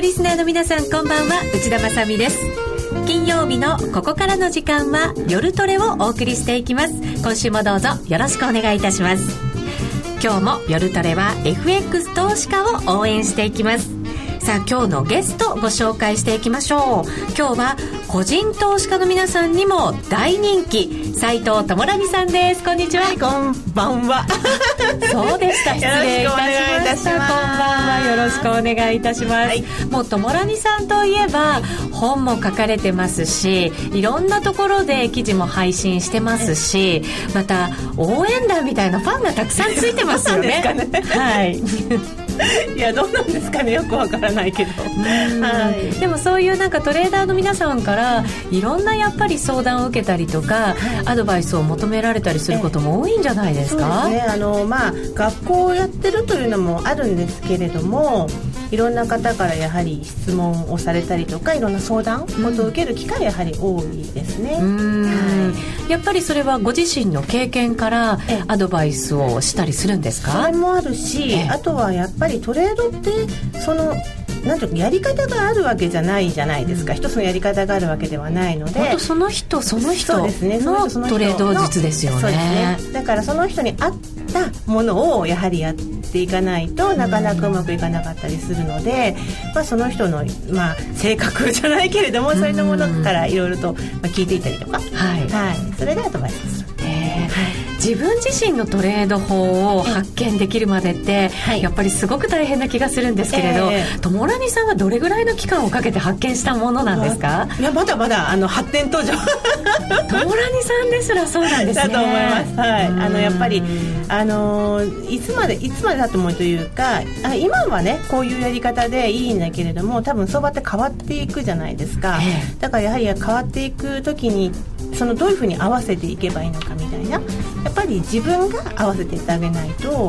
のリスナーの皆さんこんばんは。内田まさです。金曜日のここからの時間は夜トレをお送りしていきます。今週もどうぞよろしくお願いいたします。今日も夜トレは FX 投資家を応援していきます。さあ今日のゲストご紹介していきましょう。今日は個人投資家の皆さんにも大人気。斉藤智美さんです。こんにちは、はい、こんばんは。そうでした。失礼いたしました。こんばんは。よろしくお願いいたします、はい、もう智美さんといえば本も書かれてますしいろんなところで記事も配信してますしまた応援団みたいなファンがたくさんついてますよね。ね。はい いやどうなんですかねよくわからないけど、はい、でもそういうなんかトレーダーの皆さんからいろんなやっぱり相談を受けたりとか、アドバイスを求められたりすることも多いんじゃないですか、ね、あのまあ学校をやってるというのもあるんですけれどもいろんな方からやはり質問をされたりとかいろんな相談事を受ける機会やはり多いですね、はい、やっぱりそれはご自身の経験からアドバイスをしたりするんですか？それもあるしあとはやっぱりトレードってそのなんてやり方があるわけじゃないじゃないですか、うん、一つのやり方があるわけではないので。その人その人のトレード術ですよね、ね、だからその人に合ったものをやはりやっていかないとなかなかうまくいかなかったりするので、まあ、その人の、まあ、性格じゃないけれどもそういったものからいろいろと、まあ、聞いていたりとか、はい、はい、それでアドバイスす。る。自分自身のトレード法を発見できるまでって、はい、やっぱりすごく大変な気がするんですけれど、えー、友達さんはどれぐらいの期間をかけて発見したものなんですか？いやまだまだあの発展途上。友達さんですらそうなんですね。だと思います。はい。あのやっぱりあのいつまでいつまでだと思うというかあ今はねこういうやり方でいいんだけれども多分相場って変わっていくじゃないですか、えー、だからやはり変わっていく時にそのどういうふうに合わせていけばいいのかみたいなやっぱり自分が合わせていってあげないと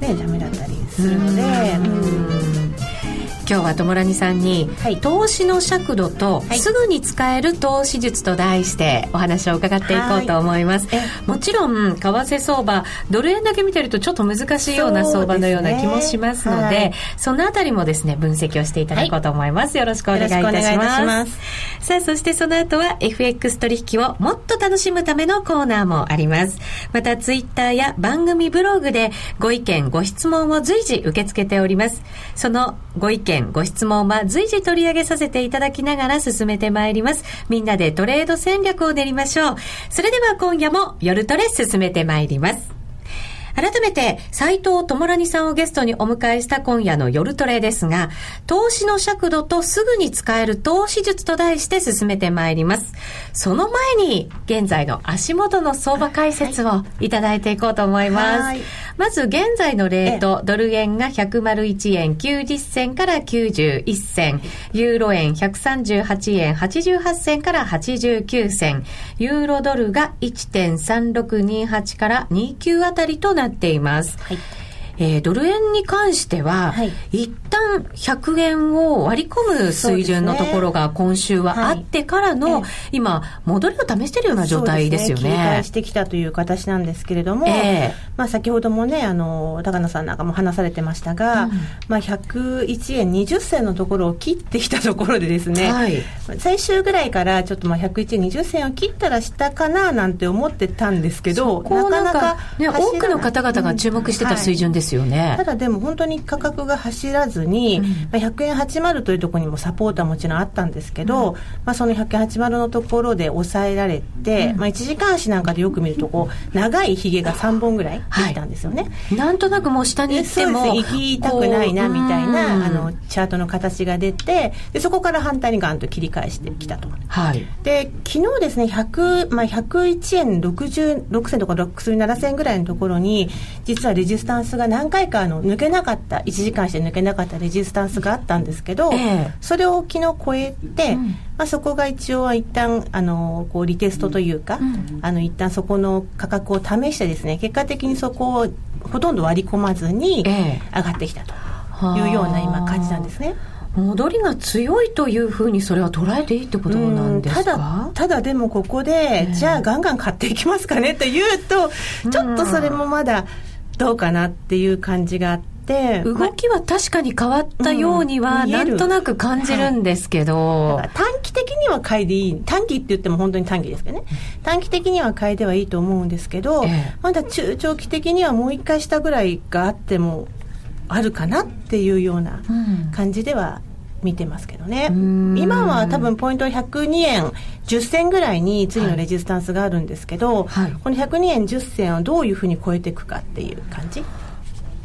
ねダメだったりするのでうん。今日は友ラさんに、はい、投資の尺度と、すぐに使える投資術と題してお話を伺っていこうと思います、はい、もちろん為替相場ドル円だけ見てるとちょっと難しいような相場のような気もしますので、ねはい、そのあたりもですね分析をしていただこうと思います、よろしくお願いいたします。さあそしてその後は FX 取引をもっと楽しむためのコーナーもあります。またツイッターや番組ブログでご意見ご質問を随時受け付けております。そのご意見見、ご質問は随時取り上げさせていただきながら進めてまいります。みんなでトレード戦略を練りましょう。それでは今夜も夜トレ進めてまいります。改めて、斉藤智蘭さんをゲストにお迎えした今夜の夜トレですが、投資の尺度とすぐに使える投資術と題して進めてまいります。その前に、現在の足元の相場解説をいただいていこうと思います。まず、現在のレート、ドル円が101円90銭から91銭、ユーロ円138円88銭から89銭、ユーロドルが1.3628から29あたりとななっています。はいえー、ドル円に関しては、はい、一旦100円を割り込む水準のところが今週はあってからの、ねはい、今、戻りを試しているような状態ですよね。ね。返してきたという形なんですけれども、えー、まあ、先ほどもね、あの、高野さんなんかも話されてましたが、うん、まあ、101円20銭のところを切ってきたところでですね、はい、先週ぐらいからちょっとまあ101円20銭を切ったら下かななんて思ってたんですけど、なかなか、ね、多くの方々が注目してた水準ですですよね。ただでも本当に価格が走らずに、うん、まあ、100円80というところにもサポートはもちろんあったんですけど、うん、まあ、その100円80のところで抑えられて、うん、まあ、1時間足なんかでよく見るとこう長いひげが3本ぐらいできたんですよね。はい、なんとなくもう下に行っても行きたくないなみたいなあのチャートの形が出てでそこから反対にガンと切り返してきたと。はい、で昨日ですね100、まあ、101円66銭とか67銭ぐらいのところに実はレジスタンスが何回かあの抜けなかった1時間して抜けなかったレジスタンスがあったんですけど、えー、それを昨日超えて、うん、まあ、そこが一応は一旦あのこうリテストというか、うん、あの一旦そこの価格を試してですね結果的にそこをほとんど割り込まずに上がってきたというような今感じなんですね。戻りが強いというふうにそれは捉えていいってことなんですか？ただただでもここで、じゃあガンガン買っていきますかねっていうとちょっとそれもまだどうかなっていう感じがあってて動きは確かに変わったようには、なんとなく感じるんですけど、はい、短期的には買いでいい短期って言っても本当に短期ですけどね。短期的には買いではいいと思うんですけど、ええ、まだ中長期的にはもう一回下ぐらいがあってもあるかなっていうような感じでは見てますけどね。今は多分ポイント102円10銭ぐらいに次のレジスタンスがあるんですけど、はい、この102円10銭をどういうふうに超えていくかっていう感じ？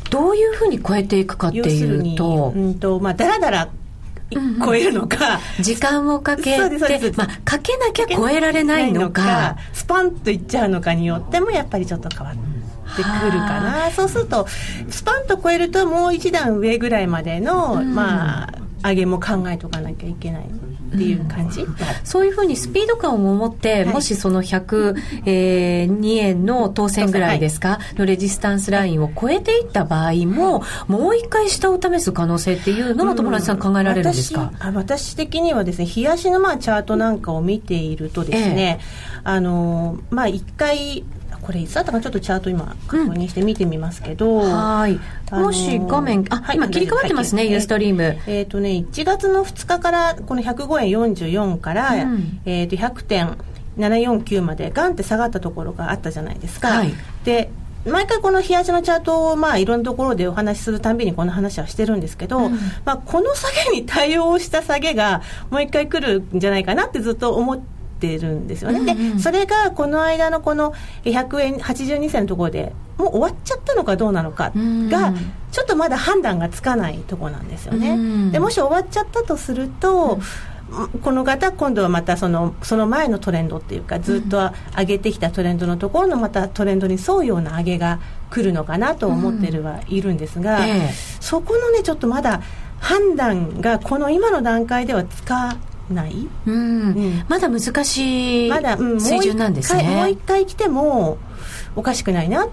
どういうふうに超えていくかっていうと。うんとまあだらだら超えるのか、時間をかけて、まあ、かけなきゃ超えられないのか。スパンといっちゃうのかによってもやっぱりちょっと変わってくるかな。そうするとスパンと超えるともう一段上ぐらいまでの、まあ上げも考えとかなきゃいけないっていう感じ、うん、そういうふうにスピード感を持って、はい、もしその102円の当選ぐらいですか、はい、のレジスタンスラインを超えていった場合も、もう一回下を試す可能性っていうのも友達さん考えられるんですか、うん、私的にはですね冷やしのまあチャートなんかを見ているとですね、ええ、あのまあ一回これいつだったかちょっとチャート今確認して見てみますけど、うん、はいもし画面あ、はい、今切り替わってますね、ユーストリーム。えっ、ー、とね1月の2日からこの105円44から、うん、えっ、ー、と100点749までガンって下がったところがあったじゃないですか、はい、で毎回この冷やしのチャートをまあいろんなところでお話しするたんびにこの話はしてるんですけど、うん、まあこの下げに対応した下げがもう一回来るんじゃないかなってずっと思ってってるんですよね、うんうん、でそれがこの間のこの100円82銭のところでもう終わっちゃったのかどうなのかが、ちょっとまだ判断がつかないところなんですよね、うん、でもし終わっちゃったとすると、うん、この方今度はまたそのその前のトレンドっていうかずっと上げてきたトレンドのところのまたトレンドに沿うような上げが来るのかなと思ってるはいるんですが、うん。ええ、そこのねちょっとまだ判断がこの今の段階ではつかない、うん、うん、まだ難しい水準なんですね、もう一回来てもおかしくないなっ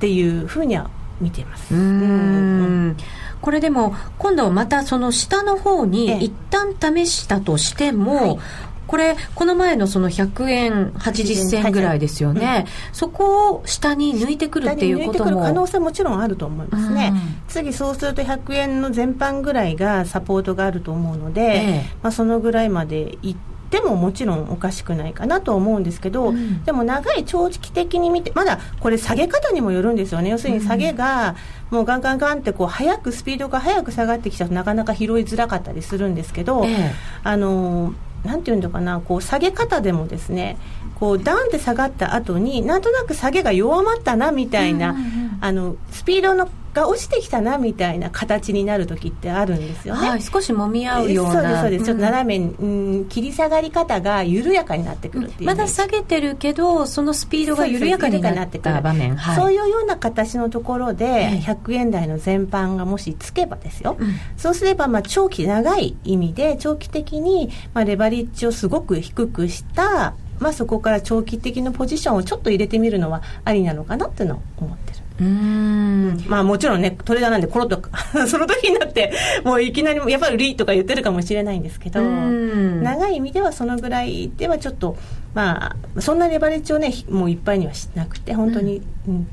ていうふうには見ています。うん。これでも今度またその下の方に一旦試したとしても、はいこれ、この前のその100円80銭ぐらいですよね、うん、そこを下に抜いてくるっていうことも。可能性もちろんあると思いますね、うん、次、そうすると100円の全般ぐらいがサポートがあると思うので、ええ、まあ、そのぐらいまでいって。でももちろんおかしくないかなと思うんですけど、うん、でも長い長期的に見てまだこれ下げ方にもよるんですよね。要するに下げがもうガンガンガンってこう早くスピードが速く下がってきちゃうとなかなか拾いづらかったりするんですけど、ええ、あのーなんていうのかなこう下げ方でもですねこうダウンって下がった後になんとなく下げが弱まったなみたいな、あのスピードのが落ちてきたなみたいな形になる時ってあるんですよね、はい、少しもみ合うような。そうですそうです、ちょっと斜めに、うん、切り下がり方が緩やかになってくるっていう、まだ下げてるけどそのスピードが緩やかになってくる。場面はい、そういうような形のところで100円台の全般がもしつけばですよ、うん、そうすればまあ長期長い意味で長期的にまあレバリッジをすごく低くしたまあ、そこから長期的なポジションをちょっと入れてみるのはありなのかなっていうのを思ってる。うん。まあもちろんねトレーダーなんでコロッと その時になってもういきなりやっぱり売りとか言ってるかもしれないんですけど長い意味ではそのぐらいではちょっとまあそんなレバレッジをねもういっぱいにはしなくて本当に、うん、うん、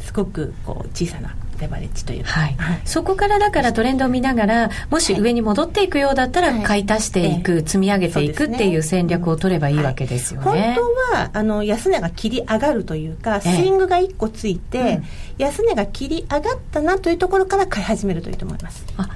すごくこう小さなレバレッジというはい、はい、そこからだからトレンドを見ながらもし上に戻っていくようだったら買い足していく、はい、積み上げていくっていう戦略を取ればいいわけですよね、はい、本当はあの安値が切り上がるというかスイングが1個ついて、ええうん、安値が切り上がったなというところから買い始めるといいと思います。あ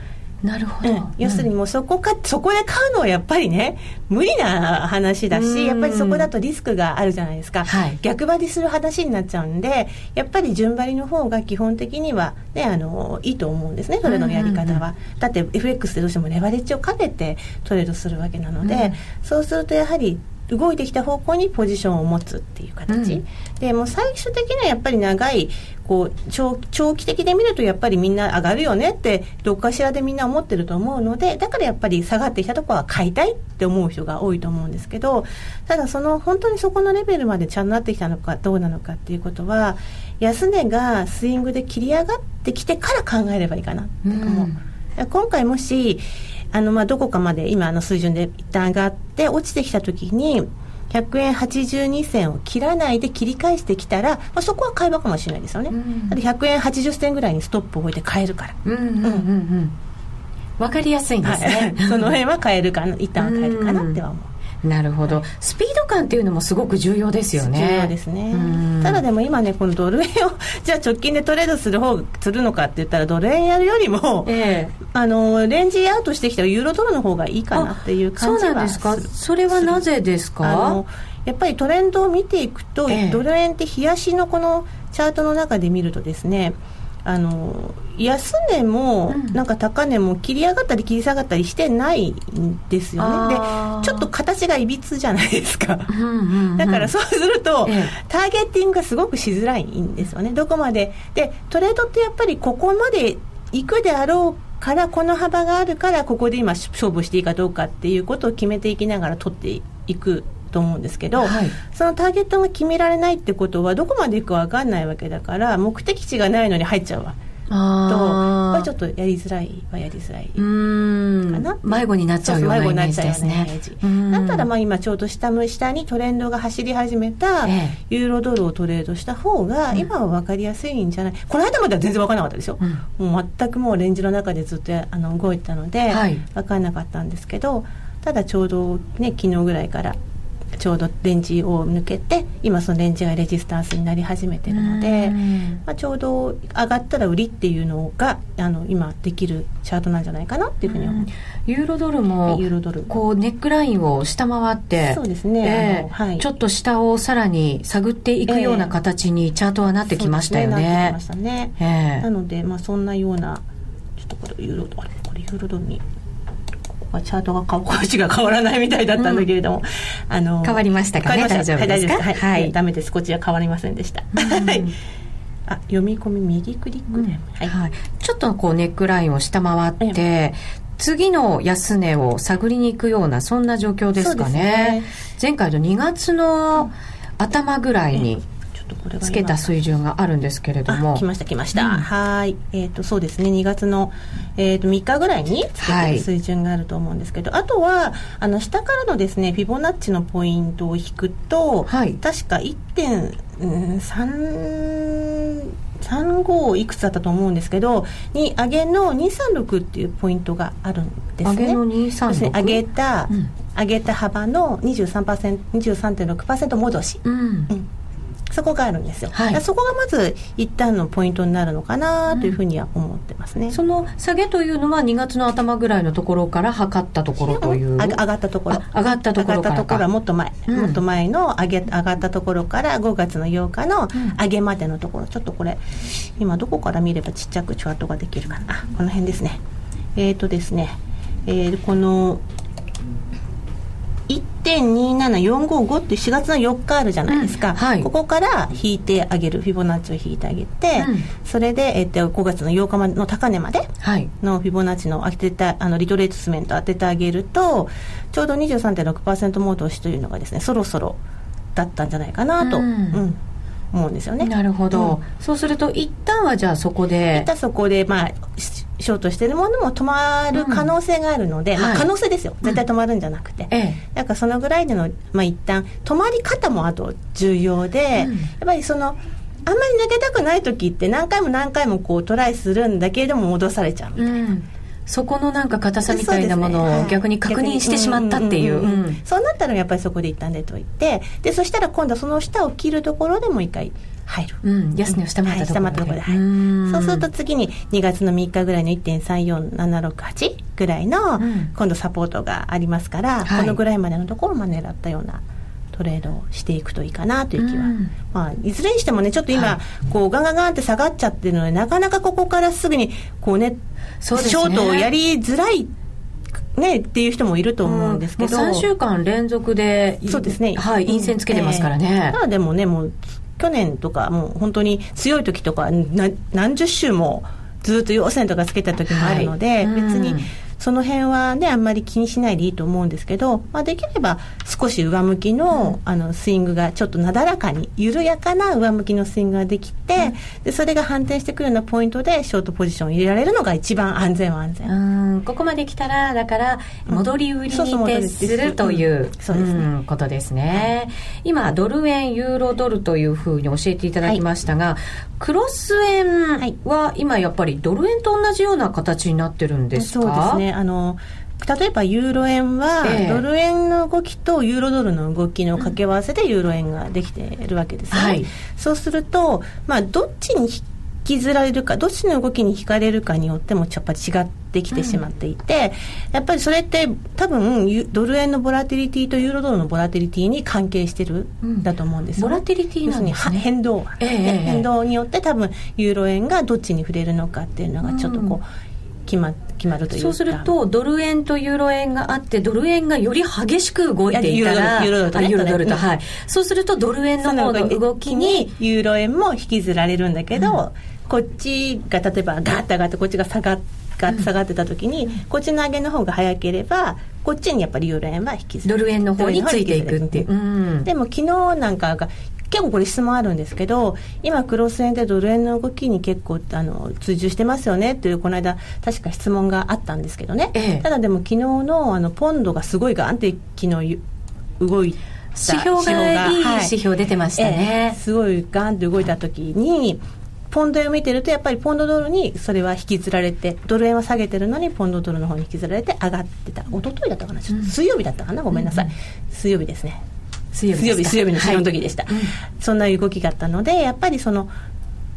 なるほど、うん、要するにもうそこか、そこで買うのはやっぱりね無理な話だしやっぱりそこだとリスクがあるじゃないですか、はい、逆張りする話になっちゃうんでやっぱり順張りの方が基本的には、ね、あのいいと思うんですねそれのやり方は、だって FX ってどうしてもレバレッジをかけてトレードするわけなので、うん、そうするとやはり動いてきた方向にポジションを持つっていう形、うん、でもう最終的にはやっぱり長いこう長長期的で見るとやっぱりみんな上がるよねってどっかしらでみんな思ってると思うのでだからやっぱり下がってきたところは買いたいって思う人が多いと思うんですけどただその本当にそこのレベルまでちゃんとなってきたのかどうなのかっていうことは安値がスイングで切り上がってきてから考えればいいかなって思う。うん、今回もしあのまあどこかまで今の水準で一旦上がって落ちてきた時に100円82銭を切らないで切り返してきたら、まあ、そこは買い場かもしれないですよね、うん、だって100円80銭ぐらいにストップを置いて買えるから。うんうんうんうん分かりやすいんですね、はい、その辺は買えるかな一旦は買えるかなっては思うなるほど、はい、スピード感っていうのもすごく重要ですよね。重要ですね。ただでも今ねこのドル円を じゃあ直近でトレードする方するのかって言ったらドル円やるよりも、えー、あのレンジアウトしてきたユーロドルの方がいいかなっていう感じはそうなんですか？それはなぜですか？やっぱりトレンドを見ていくと、えー、ドル円って冷やしのこのチャートの中で見るとですねあの安値も、なんか高値も切り上がったり切り下がったりしてないんですよね、でちょっと形がいびつじゃないですか、だからそうすると、ターゲッティングがすごくしづらいんですよね、どこまで、でトレードってやっぱりここまで行くであろうから、この幅があるから、ここで今、勝負していいかどうかっていうことを決めていきながら取っていくと思うんですけど、はい、そのターゲットが決められないってことはどこまで行くか分かんないわけだから目的地がないのに入っちゃうわ。とやっちょっとやりづらいはやりづらいかな。迷子になっちゃうようなイメージですね。だったらまあ今ちょうど下下にトレンドが走り始めたユーロドルをトレードした方が今は分かりやすいんじゃない、この間までは全然分からなかったですよ、うん、もう全くもうレンジの中でずっとあの動いてたので分からなかったんですけど、ただちょうどね昨日ぐらいからちょうどレンジを抜けて今そのレンジがレジスタンスになり始めてるので、まあ、ちょうど上がったら売りっていうのがあの今できるチャートなんじゃないかなっていうふうに思う。ユーロドルもユーロドル。こうネックラインを下回ってそうですね、えーはい、ちょっと下をさらに探っていくような形にチャートはなってきましたよね。ね。なってきましたね、えー、なので、まあ、そんなようなちょっとこれユーロあれこれユーロドルにチャートが顔形が変わらないみたいだったんだけれども、うん、あの変わりましたかね？大丈夫ですか？はい、はい、ダメです。こっちは変わりませんでした、はい。あ読み込み右クリックで、はい、ちょっとこうネックラインを下回って、次の安値を探りに行くようなそんな状況ですかね、ね、前回の2月の頭ぐらいに、つけた水準があるんですけれども。来ました来ました、うん、はい。えっ、ー、とそうですね。2月の、えー、と3日ぐらいにつけてる水準があると思うんですけど、はい、あとはあの下からのですねフィボナッチのポイントを引くと、はい、確か1.3 35いくつだったと思うんですけどに上げの236っていうポイントがあるんですね。上げの236上げた、うん、上げた幅の 23%, 23.6%戻し、うん、うんそこがあるんですよ、はい、そこがまず一旦のポイントになるのかなというふうには思ってますね、うん、その下げというのは2月の頭ぐらいのところから測ったところという。上がったところ。上がったところ上がったところはもっと前、うん、もっと前の上げ上がったところから5月の8日の上げまでのところ、ちょっとこれ今どこから見ればちっちゃくチャートができるかな。あこの辺ですね。えっ、ー、とですね。えー、この1.27455って4月の4日あるじゃないですか、うんはい、ここから引いてあげるフィボナッチを引いてあげて、うん、それで、えっと、5月の8日までの高値までのフィボナッチの当てたあのリトレートスメント当ててあげるとちょうど23.6%戻しというのがですねそろそろだったんじゃないかなと。うん、うん思うんですよね。なるほど。うん、そうすると一旦はじゃあそこで一旦そこでまあショートしてるものも止まる可能性があるので、うん、まあ、可能性ですよ、絶対止まるんじゃなくて、うん、だからそのぐらいでの、まあ、一旦止まり方もあと重要で、うん、やっぱりそのあんまり投げたくない時って何回も何回もこうトライするんだけれども戻されちゃうみたいな。そこのなんか硬さみたいなものを逆に確認してしまったっていう。そうなったらやっぱりそこで一旦出といて、で、そしたら今度はその下を切るところでもう一回入る、うん、安値を下回ったところで,、はい、そうすると次に2月の3日ぐらいの1.34768ぐらいの、今度サポートがありますから、このぐらいまでのところを狙ったようなトレードをしていくといいかなという気は、うん、まあ、いずれにしてもねちょっと今、はい、こうガンガンガンって下がっちゃってるのでなかなかここからすぐにこうねね。ショートをやりづらいね、っていう人もいると思うんですけど、うん、3週間連続でそうですね、はい、陰線つけてますからね、えー、ただでもねもう去年とかもう本当に強い時とか何十週もずっと陽線とかつけた時もあるので、はい、別にその辺はねあんまり気にしないでいいと思うんですけど、まあ、できれば少し上向きの,、あのスイングがちょっとなだらかに緩やかな上向きのスイングができて、でそれが反転してくるようなポイントでショートポジションを入れられるのが一番安全は安全。うん。ここまで来たらだから戻り売りに徹するということですね、今ドル円ユーロドルというふうに教えていただきましたが、はい、クロス円は今やっぱりドル円と同じような形になってるんですか？そうですねあの例えばユーロ円は、ドル円の動きとユーロドルの動きの掛け合わせでユーロ円ができているわけですね、はい、そうすると、まあ、どっちに引きずられるかどっちの動きに引かれるかによってもやっぱり違ってきてしまっていて、うん、やっぱりそれって多分ドル円のボラティリティとユーロドルのボラティリティに関係してるんだと思うんです、ボラティリティなんですね。変動、えー、変動によって多分ユーロ円がどっちに触れるのかっていうのがちょっとこう、決ま決まるというそうするとドル円とユーロ円があってドル円がより激しく動いていたらユーロドルと、ね、ドルと、はい、そうするとドル円の方の動きにユーロ円も引きずられるんだけど、うん。こっちが例えばガッと上がってこっちが下がが下がってた時に、うん、こっちの上げの方が早ければこっちにやっぱりユーロ円は引きずる。ドル円の方についていくっていう、うん、でも昨日なんかが結構これ質問あるんですけど今クロス円でドル円の動きに結構あの追従してますよねっていうこの間確か質問があったんですけどね、ええ、ただでも昨日のあのポンドがすごいガンって昨日動いて指標がいい。指標出てましたね、はいえ。すごいガンって動いた時にポンド円を見てるとやっぱりポンドドルにそれは引きずられてドル円は下げてるのにポンドドルの方に引きずられて上がってた。一昨日だったかな、うん、水曜日だったかな？ごめんなさい、うん、水曜日ですね水曜日水曜日水曜日のの時でした、はい、そんな動きがあったのでやっぱりその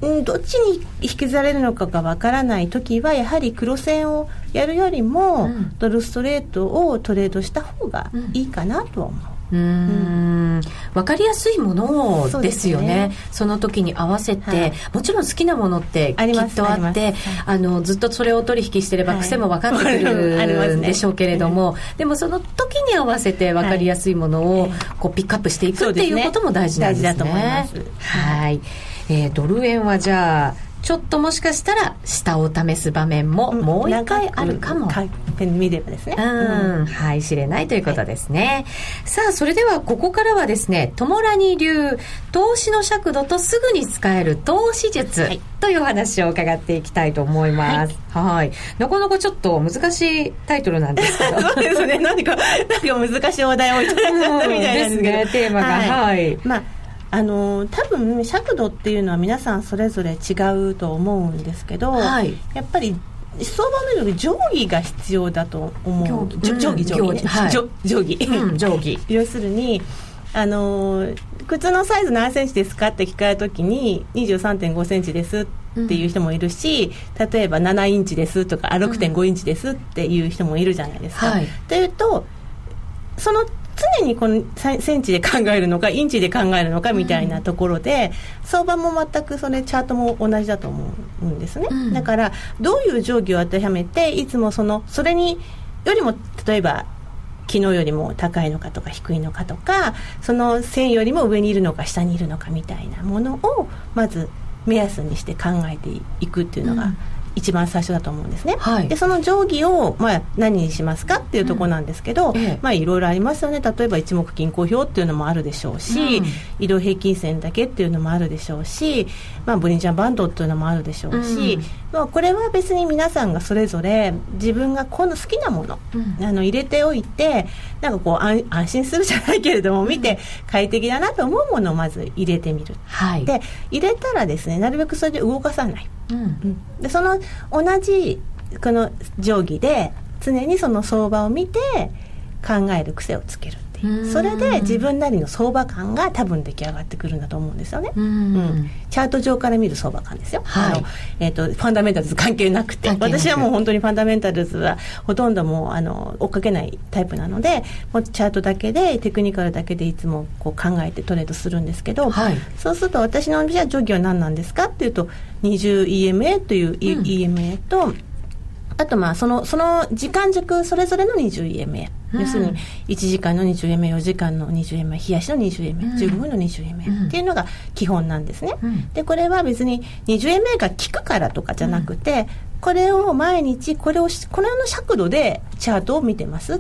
うん、どっちに引きずられるのかがわからない時はやはり黒線をやるよりも、ドルストレートをトレードした方がいいかなとは思う。うん分かりやすいものですよね、ね、その時に合わせて、はい、もちろん。好きなものってきっとあってあのずっとそれを取引してれば癖も分かってくるん。でしょうけれども、ね、でもその時に合わせて分かりやすいものをこうピックアップしていくっていうことも大事なん。ですね。はい、えー、ドル円はじゃあちょっともしかしたら下を試す場面ももう一回あるかも、うん、見ればですね、うん、はい、知れないということですね、はい、さあそれではここからはですねトモラニ流投資の尺度とすぐに使える投資術、はい、という話を伺っていきたいと思います。はい。なかなかちょっと難しいタイトルなんですけど。そうですね。何か何か難しいお題をいただいたみたいなんですね、テーマが。はい、まああの多分尺度っていうのは皆さんそれぞれ違うと思うんですけど、はい、やっぱり相場のより定規が必要だと思う。定規定規、はい、定規、うん、定規。要するにあの靴のサイズ何センチですかって聞かれた時に23.5センチですっていう人もいるし、うん、例えば7インチですとか6.5インチですっていう人もいるじゃないですか。はい、というとその常にこのセンチで考えるのかインチで考えるのかみたいなところで、うん、相場も全くそれチャートも同じだと思うんですね、うん、だからどういう定規を当てはめていつもそのそれによりも例えば昨日よりも高いのかとか低いのかとかその線よりも上にいるのか下にいるのかみたいなものをまず目安にして考えていくっていうのが、うん一番最初だと思うんですね、はい、でその定規を、まあ、何にしますかっていうところなんですけど、うんええ、まあいろいろありますよね。例えば一目均衡表っていうのもあるでしょうし、うん、移動平均線だけっていうのもあるでしょうし、まあ、ブリンジャーバンドっていうのもあるでしょうし、うん、まあ、これは別に皆さんがそれぞれ自分がこの好きなもの,、あの入れておいてなんかこう安安心するじゃないけれども見て快適だなと思うものをまず入れてみる、はい、で入れたらですねなるべくそれで動かさない、うん、でその同じこの定規で常にその相場を見て考える癖をつける。それで自分なりの相場感が多分出来上がってくるんだと思うんですよね、うん、チャート上から見る相場感ですよ、はい、あのえーと、ファンダメンタルズ関係なくて。私はもう本当にファンダメンタルズはほとんどもうあの追っかけないタイプなのでもうチャートだけでテクニカルだけでいつもこう考えてトレードするんですけど、はい、そうすると私のじゃあ定規は何なんですかっていうと 20EMA という EMA と、あとまあそのその時間軸それぞれの 20EMA、うん、要するに1時間の 20EMA4 時間の 20EMA 冷やしの 20EMA15、うん、分の 20EMA、っていうのが基本なんですね、うん、でこれは別に 20EMA が効くからとかじゃなくて、これを毎日これをこのような尺度でチャートを見てます、っ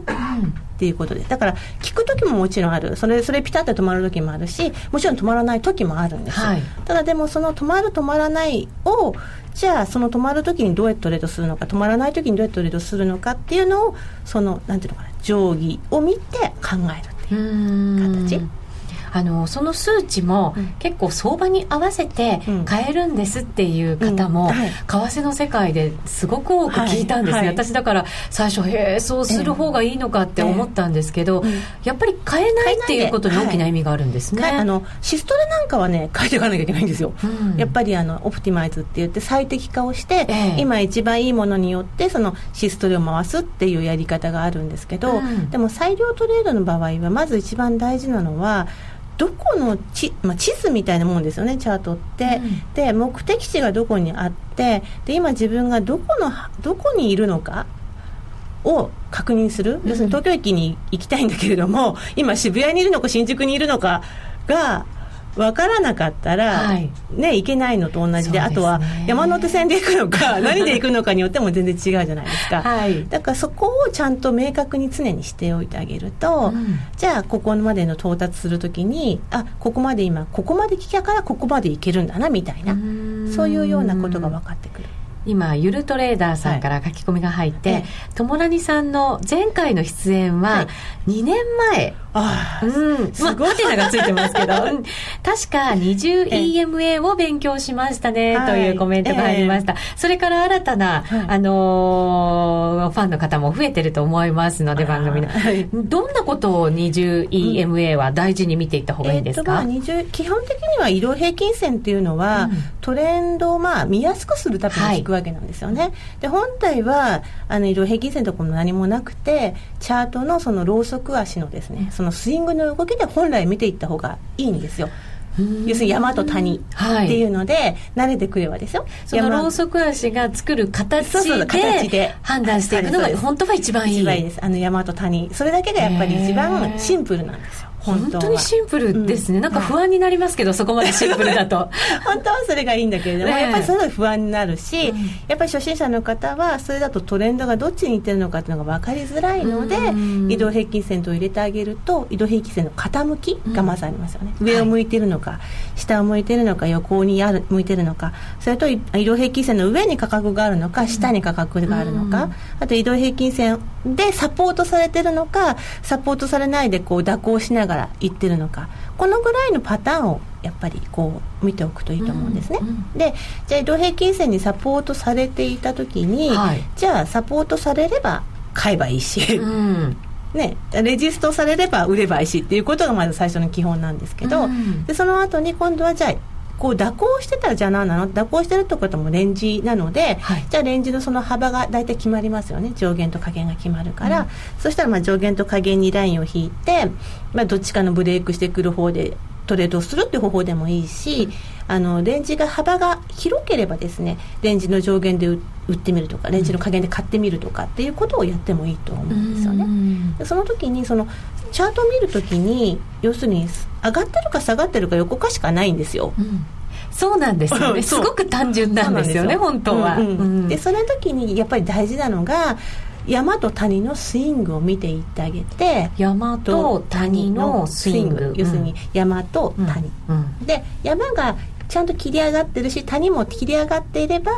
ていうことで。す。だから、聞く時ももちろんある。それ、それピタッと止まる時もあるし、もちろん止まらない時もあるんですよ。はい、ただでも、その止まる止まらないを、じゃあ、その止まる時にどうやってトレードするのか、止まらない時にどうやってトレードするのかっていうのを、その、なんていうのかな、定規を見て考えるっていう形。あのその数値も結構相場に合わせて買えるんですっていう方も、為替の世界ですごく多く聞いたんですね、私だから最初へえそうする方がいいのかって思ったんですけど、やっぱり買えないっていうことに大きな意味があるんですね、あのシストレなんかはね変えていかなきゃいけないんですよ、うん、やっぱりあのオプティマイズって言って最適化をして、えー、今一番いいものによってそのシストレを回すっていうやり方があるんですけど、うん、でも裁量トレードの場合はまず一番大事なのはどこの地,、まあ、地図みたいなもんですよねチャートって、うん、で目的地がどこにあってで今自分がどこのどこにいるのかを確認する、要するに東京駅に行きたいんだけれども今渋谷にいるのか新宿にいるのかが分からなかったら、はい、ね、行けないのと同じで、あとは山手線で行くのか、何で行くのかによっても全然違うじゃないですか。はい、だからそこをちゃんと明確に常にしておいてあげると、うん、じゃあ、ここまでの到達するときに、あ、ここまで今、ここまで来たからここまで行けるんだな、みたいな、そういうようなことが分かってくる。今ゆるトレーダーさんから書き込みが入って、友成さんの前回の出演は2年前、ああ、うん。すごい。まあ、ハテナがついてますけど、確か 20EMA を勉強しましたね、というコメントが入りました。それから新たな、あのファンの方も増えてると思いますので、番組の。どんなことを 20EMA は大事に見ていった方がいいですか、えー、基本的には移動平均線っていうのは、トレンドをまあ見やすくするために聞くわけなんですよね。で、本体は、あの、移動平均線とかも何もなくて、チャートのそのローソク足のですね、そのスイングの動きで本来見ていった方がいいんですよ。要するに山と谷っていうので、はい、慣れてくればですよ。そのローソク足が作る形で判断していくのが本当は一番いい。一番いいです。あの山と谷。それだけがやっぱり一番シンプルなんですよ本当にシンプルですね、うん、なんか不安になりますけど、そこまでシンプルだと。本当はそれがいいんだけれども、ね、やっぱりそれは不安になるし、うん、やっぱり初心者の方はそれだとトレンドがどっちにいってるのかっていうのが分かりづらいので、移動平均線と入れてあげると移動平均線の傾きがまずありますよね、上を向いてるのか、はい、下を向いてるのか横にある向いてるのか。それと移動平均線の上に価格があるのか下に価格があるのか、あと移動平均線でサポートされてるのかサポートされないでこう蛇行しながらいってるのか。このぐらいのパターンをやっぱりこう見ておくといいと思うんですね。うんうん、でじゃあ移動平均線にサポートされていた時に、はい、じゃあサポートされれば買えばいいし、うん、ね、レジストされれば売ればいいしっていうことがまず最初の基本なんですけど、うん、でその後に今度はじゃあこう蛇行してたらじゃあ何なの？蛇行してるってこともレンジなので、はい、じゃあレンジのその幅が大体決まりますよね。上限と下限が決まるから、うん、そしたらまあ上限と下限にラインを引いて、まあ、どっちかのブレイクしてくる方でトレードするっていう方法でもいいし、うん、あのレンジが幅が広ければですねレンジの上限で売ってみるとかレンジの加減で買ってみるとかっていうことをやってもいいと思うんですよね。うん、その時にそのチャートを見るときに要するに上がってるか下がってるか横かしかないんですよ。うん。そうなんですよね。すごく単純なんですよね、本当は。うんうん、で、その時にやっぱり大事なのが、山と谷のスイングを見ていってあげて山と谷のスイング。要するに山と谷、うん、で山がちゃんと切り上がってるし谷も切り上がっていれば、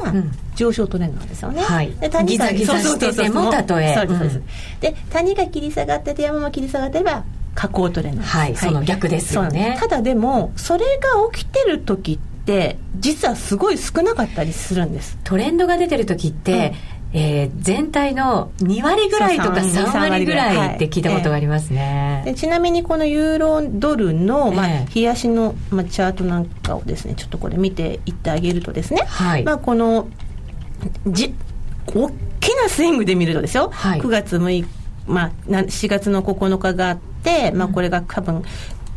上昇トレンドなんですよね、はい、で谷がギザギザしててもたとえ。そうですそうです、で谷が切り下がってて山も切り下がってれば下降トレンドはい、その逆ですよね。ただでもそれが起きてる時って実はすごい少なかったりするんです。トレンドが出てる時って、うん、えー、全体の2割ぐらいとか3割ぐらいって聞いたことがありますね、でちなみにこのユーロドルの、まあ、冷やしの、まあ、チャートなんかをですねちょっとこれ見ていってあげるとですね、はい、まあ、このじ大きなスイングで見るとですよ、はい、9月6日まあ、4月の9日があって、まあ、これが多分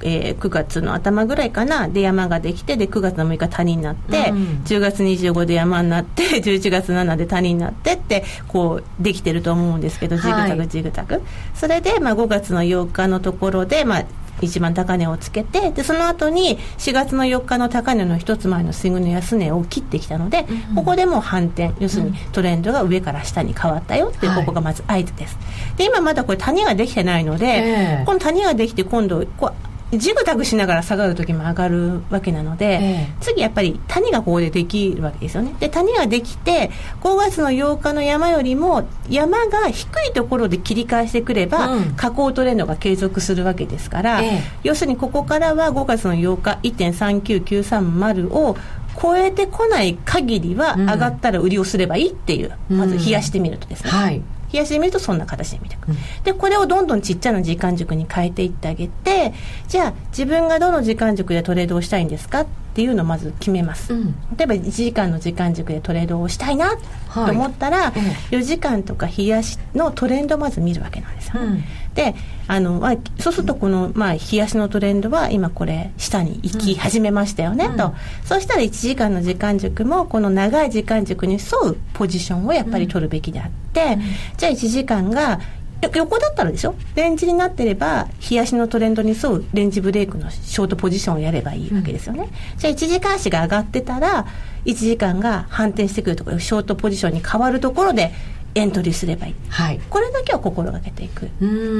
えー、9月の頭ぐらいかな。で山ができてで9月の6日谷になって、うん、10月25で山になって 11月7で谷になってってこうできてると思うんですけどジグザグジグザグ、はい、それで、まあ、5月の8日のところで、まあ、一番高値をつけてでその後に4月の4日の高値の一つ前のスイングの安値を切ってきたので、うん、ここでも反転要するにトレンドが上から下に変わったよっていう、ここがまず合図です、で今まだこれ谷ができてないので、えー、この谷ができて今度こうジグザグしながら下がる時も上がるわけなので、ええ、次やっぱり谷がここでできるわけですよね。で谷ができて5月の8日の山よりも山が低いところで切り返してくれば、うん、下降トレンドが継続するわけですから、え、要するにここからは5月の8日1.39930を超えてこない限りは上がったら売りをすればいいっていう、うん、まず冷やしてみるとですね、はい冷やしてみるとそんな形で見ていく、うん、でこれをどんどんちっちゃな時間軸に変えていってあげてじゃあ自分がどの時間軸でトレードをしたいんですかっていうのをまず決めます、うん、例えば1時間の時間軸でトレードをしたいなと思ったら、はい、4時間とか冷やしのトレンドをまず見るわけなんですよ、うん、であの、まあ、そうするとこの、まあ、冷やしのトレンドは今これ下に行き始めましたよね、と。そうしたら1時間の時間軸もこの長い時間軸に沿うポジションをやっぱり取るべきであって、じゃあ1時間が横だったらでしょ？レンジになってれば冷やしのトレンドに沿うレンジブレイクのショートポジションをやればいいわけですよね、うん、じゃあ1時間足が上がってたら1時間が反転してくるところショートポジションに変わるところでエントリーすればいい、はい、これだけは心がけていく。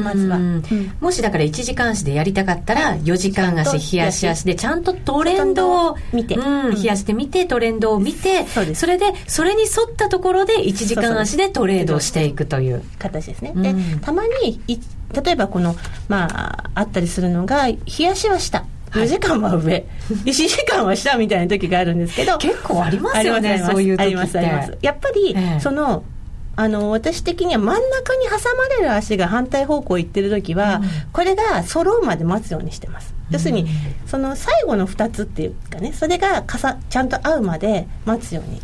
まずは、うん、もしだから1時間足でやりたかったら4時間足冷やし足でちゃんとトレンドを見て、うん、冷やしてみてトレンドを見てそれでそれに沿ったところで1時間足でトレードしていくという。形ですね、でたまに例えばこのまああったりするのが冷やしは下4時間は上、1時間は下みたいな時があるんですけど。結構ありますよねそういう時って。ありますあります。やっぱり、ええ、そのあの私的には真ん中に挟まれる足が反対方向行ってる時は、うん、これが揃うまで待つようにしてます、要するにその最後の2つっていうかねそれがかさちゃんと合うまで待つように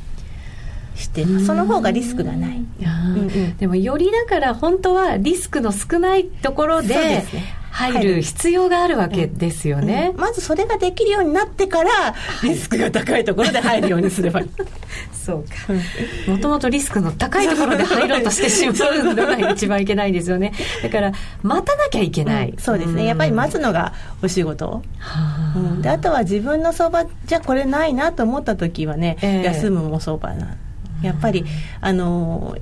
してその方がリスクがない、うんうん、でもよりだから本当はリスクの少ないところで入る必要があるわけですよね、うん。うん、まずそれができるようになってからリスクが高いところで入るようにすれば そうか。もともとリスクの高いところで入ろうとしてしまうのが一番いけないですよね。だから待たなきゃいけない、うん、そうですね。やっぱり待つのがお仕事、うん、であとは自分の相場じゃこれないなと思った時はね、えー、休むも相場な。やっぱり、あの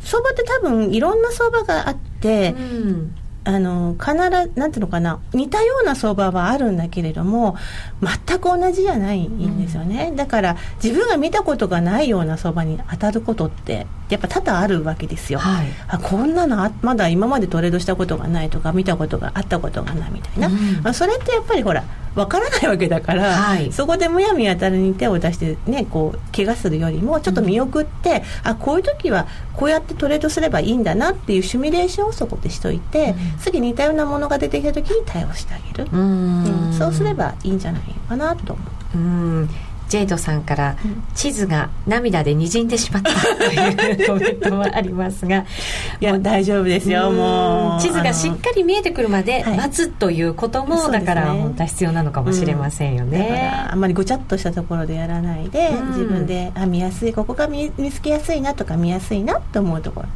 相場って多分いろんな相場があって、うん、あの必ずなんていうのかな似たような相場はあるんだけれども全く同じじゃないんですよね、うん、だから自分が見たことがないような相場に当たることってやっぱ多々あるわけですよ、はい、あこんなのまだ今までトレードしたことがないとか見たことがあったことがないみたいな、うん、それってやっぱりほらわからないわけだから、はい、そこでむやみやたらに手を出してねこう怪我するよりもちょっと見送って、うん、あこういう時はこうやってトレードすればいいんだなっていうシミュレーションをそこでしといて、うん、次似たようなものが出てきた時に対応してあげる、うん、そうすればいいんじゃないかなと思う。うんジェイドさんから地図が涙でにじんでしまった。というコメントもありますがいや大丈夫ですよもう。地図がしっかり見えてくるまで待つということも、はい、だから本当は必要なのかもしれませんよね、うん、あんまりごちゃっとしたところでやらないで、うん、自分であ見やすいここが見見つけやすいなとか見やすいなと思うところ。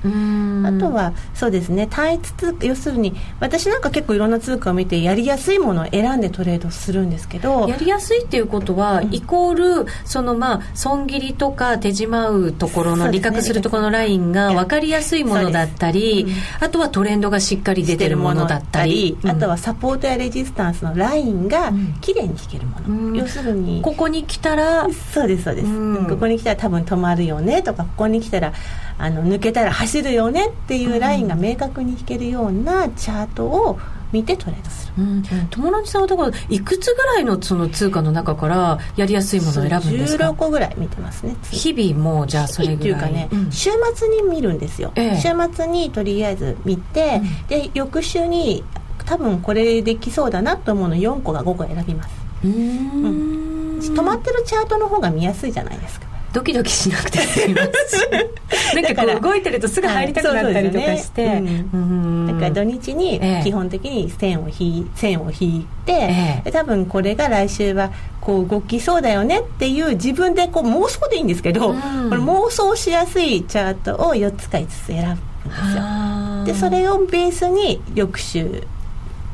あとはそうですね単一通貨要するに私なんか結構いろんな通貨を見てやりやすいものを選んでトレードするんですけどやりやすいっていうことは、うん、イコールるそのまあ損切りとか手じまうところの利確するところのラインが分かりやすいものだったり、あとはトレンドがしっかり出てるものだったり、あとはサポートやレジスタンスのラインがきれいに引けるもの、要するにここに来たらそうですそうです、ここに来たら多分止まるよねとかここに来たらあの抜けたら走るよねっていうラインが明確に引けるようなチャートを見てトレードする、うん、友達さんはだからいくつぐらいのその通貨の中からやりやすいものを選ぶんですか？16個ぐらい見てますね日々もじゃあそれぐらい。っていうかね、うん、週末に見るんですよ、ええ、週末にとりあえず見て、うん、で翌週に多分これできそうだなと思うの4個が5個選びます。うん。止まってるチャートの方が見やすいじゃないですかドキドキしなくて済みます。し なんかこう動いてるとすぐ入りたくなったりとかして、ね。うん、だから土日に基本的に線を引線を引いて、ええ、多分これが来週はこう動きそうだよねっていう自分でこう妄想でいいんですけど、うん、これ妄想しやすいチャートを4つか5つ選ぶんですよ。でそれをベースに翌週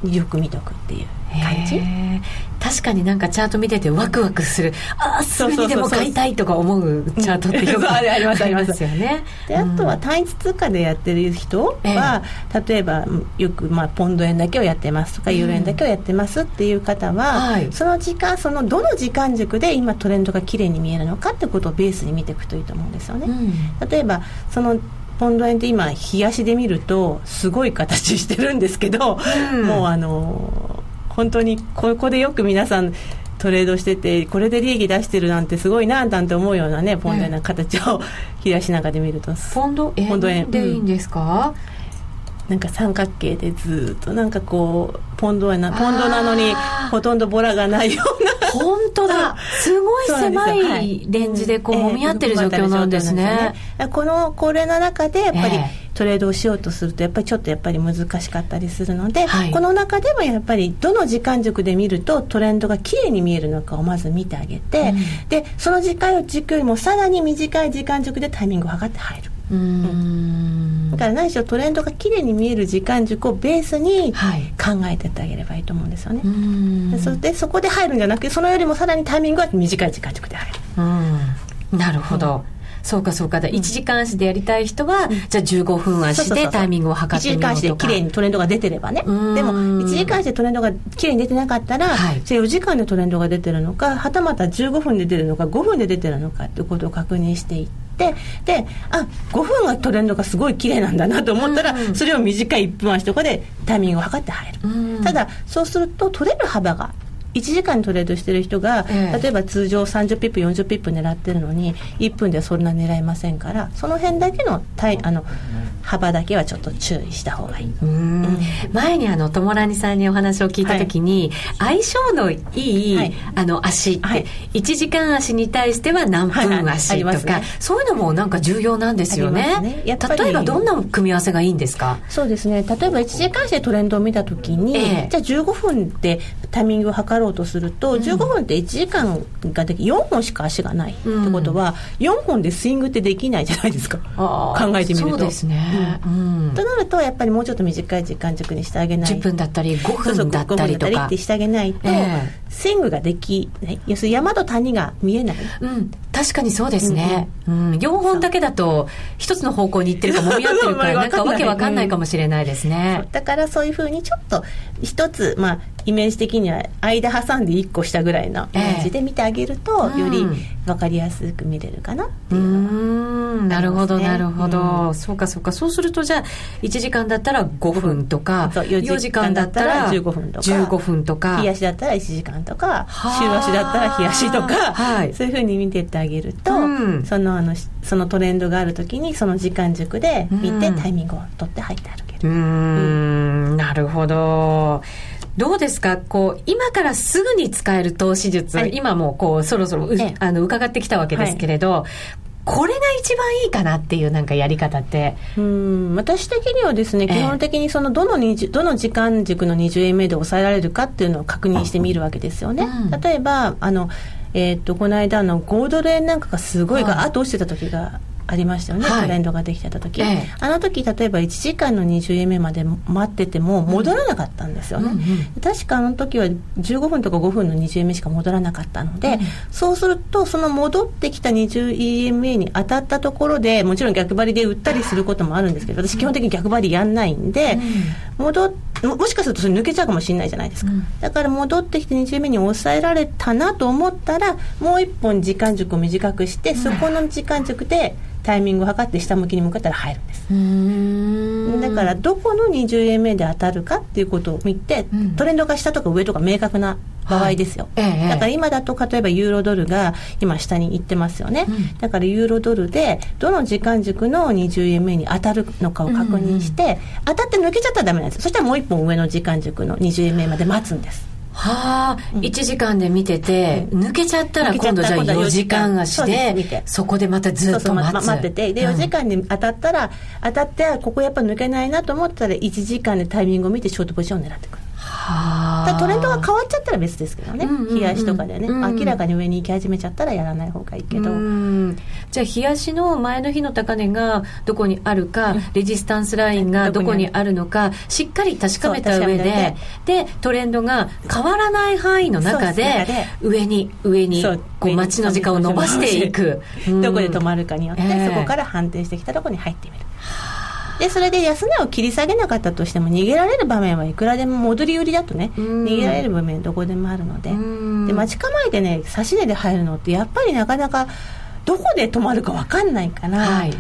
よく見とくっていう感じ確かになんかチャート見ててワクワクする。ああすぐにでも買いたいとか思うチャートってよくありますあります。よね。であとは単一通貨でやってる人は、例えばよくまあポンド円だけをやってますとかユーロ円だけをやってますっていう方は、その時間そのどの時間軸で今トレンドが綺麗に見えるのかってことをベースに見ていくといいと思うんですよね、例えばそのポンド円って今冷やしで見るとすごい形してるんですけど、うん、もうあの本当にここでよく皆さんトレードしててこれで利益出してるなんてすごいななんて思うようなねポンド円の形を 冷やしなんかで見ると。ポンド円でいいんですか、うん、なんか三角形でずっとなんかこうポンド円なポンドなのにほとんどボラがないような。本当だ。すごい狭いレンジでこう揉み合ってる状況なんですね。このこれの中でやっぱりトレードをしようとするとやっぱりちょっとやっぱり難しかったりするので、この中でもやっぱりどの時間軸で見るとトレンドがきれいに見えるのかをまず見てあげて、でその時間軸よりもさらに短い時間軸でタイミングを測って入る。うん、だから何しろトレンドがきれいに見える時間軸をベースに考えてってあげればいいと思うんですよね。でそでそこで入るんじゃなくてそのよりもさらにタイミングは短い時間軸で入る。なるほど、そうかそうか。だ1時間足でやりたい人は、じゃあ15分足でタイミングを測ってみようとか。1時間足で綺麗にトレンドが出てればね。でも1時間足でトレンドが綺麗に出てなかったら、はい、4時間でトレンドが出てるのかはたまた15分で出るのか5分で出てるのかっていうことを確認していってであ5分がトレンドがすごい綺麗なんだなと思ったら、それを短い1分足とかでタイミングを測って入る、ただそうすると取れる幅が1時間トレードしてる人が、ええ、例えば通常30ピップ40ピップ狙ってるのに1分ではそんな狙いませんからその辺だけのあの幅だけはちょっと注意した方がいい、うん、前にあの友ラさんにお話を聞いた時に、はい、相性のいい、はい、あの足って、はい、1時間足に対しては何分足とか、ね、そういうのもなんか重要なんですよね。ね。例えばどんな組み合わせがいいんですか？そうですね。例えば1時間足でトレンドを見た時に、ええ、じゃあ15分でタイミングを測ろうとすると、15分って1時間ができ4本しか足がないってことは、うん、4本でスイングってできないじゃないですか。考えてみると。そうですね、うん、となるとやっぱりもうちょっと短い時間軸にしてあげない。10分だったり5分だったりとか。ってしてあげないと、えー、スイングができない。要するに山と谷が見えない、うん、確かにそうですね、うん、うん、4本だけだと一つの方向に行ってるかもみ合ってるからなんかわけわかんないかもしれないですね、だからそういうふうにちょっと一つまあイメージ的には間挟んで1個下ぐらいのイメージで見てあげると、より分かりやすく見れるかなっていうのが、ね、なるほどなるほど、うん、そうかそうか。そうするとじゃあ1時間だったら5分とか、うん、4時間だったら15分とか15分とか。日足だったら1時間とか週足だったら日足とか、はい、そういうふうに見てってあげると、うん、そのあのそのトレンドがある時にその時間軸で見てタイミングを取って入って歩ける。うん。なるほど。どうですか？こう、今からすぐに使える投資術、はい、今もこう、そろそろあの伺ってきたわけですけれど、はい。これが一番いいかなっていうなんかやり方って？うん。私的にはですね、基本的にそのどのどの時間軸の 20MA で抑えられるかっていうのを確認してみるわけですよね、うん、例えばあのえー、っとこの間の5ドル円なんかがすごいが後落ちてた時がありましたよね、はい、トレンドができてた時、ええ、あの時例えば1時間の20円目まで待ってても戻らなかったんですよね、うんうん、確かあの時は15分とか5分の20円目しか戻らなかったので、うん、そうするとその戻ってきた20円目に当たったところでもちろん逆張りで売ったりすることもあるんですけど私基本的に逆張りやんないんで、うん、戻っもしかするとそれ抜けちゃうかもしれないじゃないですか、うん、だから戻ってきて2周目に抑えられたなと思ったらもう一本時間軸を短くして、そこの時間軸でタイミングを測って下向きに向かったら入るんです。だからどこの20円目で当たるかっていうことを見て、うん、トレンドが下とか上とか明確な場合ですよ、はい、だから今だと例えばユーロドルが今下に行ってますよね、うん、だからユーロドルでどの時間軸の20円目に当たるのかを確認して、うん。うん、当たって抜けちゃったらダメなんです。そしたらもう一本上の時間軸の20円目まで待つんですはあ、うん、1時間で見てて、抜けちゃったら今度じゃあ4時間足でそこでまたずっと待つ。待ってて。で4時間に当たったら、当たってここやっぱ抜けないなと思ったら1時間でタイミングを見てショートポジションを狙ってくるトレンドが変わっちゃったら別ですけどね、冷やしとかでね、明らかに上に行き始めちゃったらやらない方がいいけど、じゃあ冷やしの前の日の高値がどこにあるか、レジスタンスラインがどこにある？のかしっかり確かめた上ででトレンドが変わらない範囲の中で上に上にこう待ちの時間を伸ばしていく、どこで止まるかによって、そこから反転してきたところに入ってみる。でそれで安値を切り下げなかったとしても逃げられる場面はいくらでも戻り売りだとね逃げられる場面どこでもあるので。で待ち構えてね指し値で入るのってやっぱりなかなかどこで止まるか分かんないから。はい。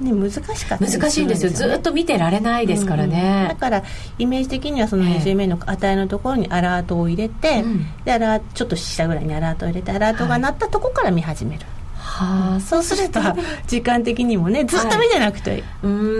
ね、難しかった難しいんですよ、ずっと見てられないですからね、うん、だからイメージ的にはその20名の値のところにアラートを入れて、でアラちょっと下ぐらいにアラートを入れてアラートが鳴ったとこから見始める、はいはあ、そうすると 時間的にもねずっと見てなくて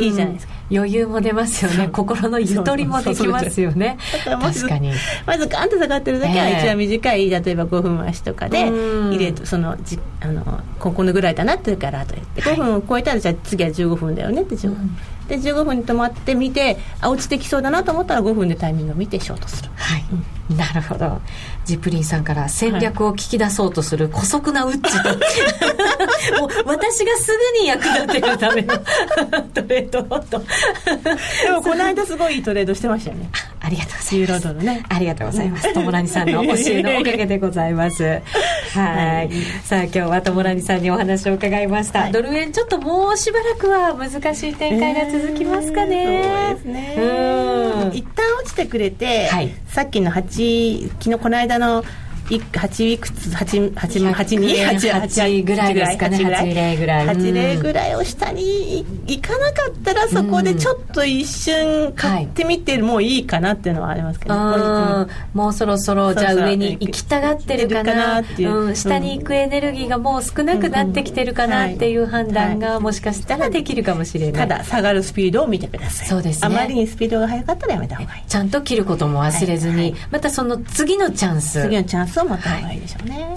いいじゃないですか、はい、余裕も出ますよね。心のゆとりもできますよね。確かに。まずガンと下がってる時は一番短い、例えば5分足とかで入れるそのじあのここのぐらいだなっていうからと言って5分を超えたらじゃあ次は15分だよねって15分、うん。で15分に止まってみてあ落ちてきそうだなと思ったら5分でタイミングを見てショートする。はい、うん、なるほどジップリンさんから戦略を聞き出そうとする姑息なウッチと、はい、もう私がすぐに役立てるための トレードとでもこの間すごいいいトレードしてましたよねありがとうございます。ユーロドルね。ありがとうございます。友ラニさんの教えのおかげでございます。はい。さあ今日は友ラニさんにお話を伺いました。はい、ドル円ちょっともうしばらくは難しい展開が続きますかね。えー、そうですね。うん。一旦落ちてくれて、はい、さっきの8、昨日この間の8いくつ8 8 8 2 8ぐらいですかね。8例ぐらい8例ぐらいを下にいかなかったらそこでちょっと一瞬買ってみてもいいかなっていうのはありますけど、もうそろそろじゃあ上に行きたがってるかな。っていう、うん、下に行くエネルギーがもう少なくなってきてるかなっていう判断がもしかしたらできるかもしれない。ただ下がるスピードを見てください。そうですね。あまりにスピードが速かったらやめた方がいい。ちゃんと切ることも忘れずに、またその次のチャンス。次のチャンスを待った方がいいでしょうね。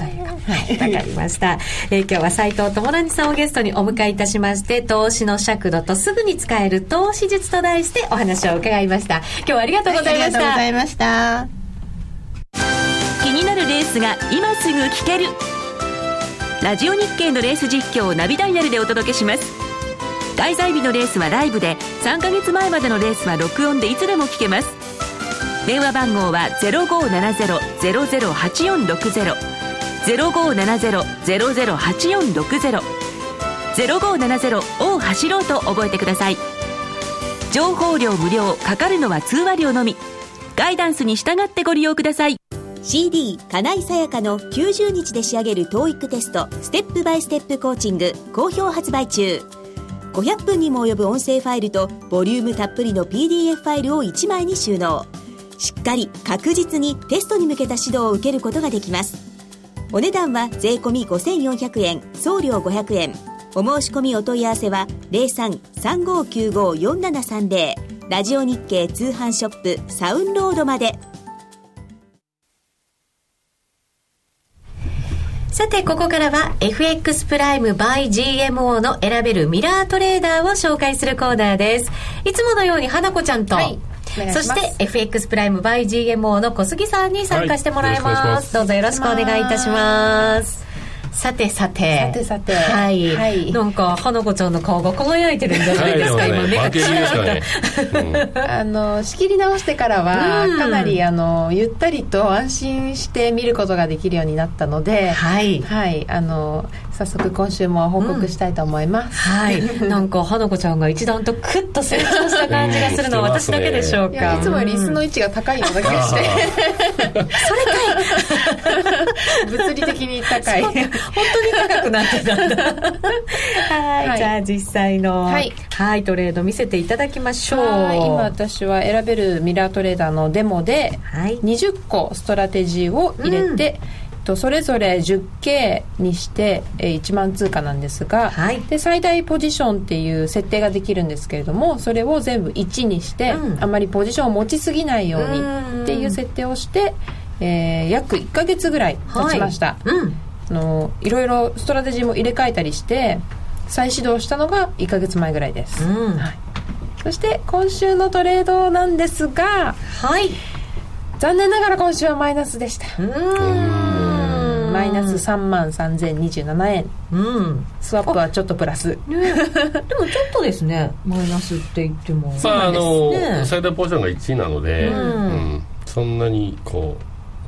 はい、わかりました。えー、今日は斉藤智成さんをゲストにお迎えいたしまして、投資の尺度とすぐに使える投資術と題してお話を伺いました。今日はありがとうございました。ありがとうございました。気になるレースが今すぐ聞ける。ラジオ日経のレース実況をナビダイヤルでお届けします。開催日のレースはライブで、3ヶ月前までのレースは録音でいつでも聞けます。電話番号は0570-008460 0570-008460 0570を走ろうと覚えてください。情報量無料かかるのは通話料のみ。ガイダンスに従ってご利用ください。CD 金井さやかの90日で仕上げる TOEIC テストステップバイステップコーチング好評発売中。500分にも及ぶ音声ファイルとボリュームたっぷりの PDF ファイルを1枚に収納。しっかり確実にテストに向けた指導を受けることができます。お値段は税込5400円送料500円。お申し込みお問い合わせは0335954730ラジオ日経通販ショップサウンロードまで。さて、ここからは FX プライム by GMO の選べるミラートレーダーを紹介するコーナーです。いつものように花子ちゃんと、はいそして FX プライム by GMO の小杉さんに参加してもらいます。はい、どうぞよろしくお願いいたします。さてさて。さてさて。はい。はい、なんか、花子ちゃんの顔が輝いてるんじゃないですか、はい、今目がキラッあの、仕切り直してからは、かなり、あの、ゆったりと安心して見ることができるようになったので、はい。はい。あの、早速今週も報告したいと思います、うん、はい。なんか花子ちゃんが一段とクッと成長した感じがするのは私だけでしょうか、いつもより椅子の位置が高いような気がして、それかい。物理的に高い。本当に高くなってたんだ。はい、はい、じゃあ実際のはい、はいトレード見せていただきましょう。今私は選べるミラートレーダーのデモで20個ストラテジーを入れて、うんとそれぞれ 10K にして、えー、1万通貨なんですが、はい、で最大ポジションっていう設定ができるんですけれどもそれを全部1にして、うん、あまりポジションを持ちすぎないようにっていう設定をしてえー、約1か月ぐらい経ちました、はい。うん、あのいろいろストラテジーも入れ替えたりして再始動したのが1か月前ぐらいです、うん、はい、そして今週のトレードなんですがはい。残念ながら今週はマイナスでした。うんマイナス3万3027円。うん。スワップはちょっとプラス、ね、でもちょっとですね。マイナスって言っても。まああの、ね、最大ポジションが1位なので、うん、うん、そんなにこ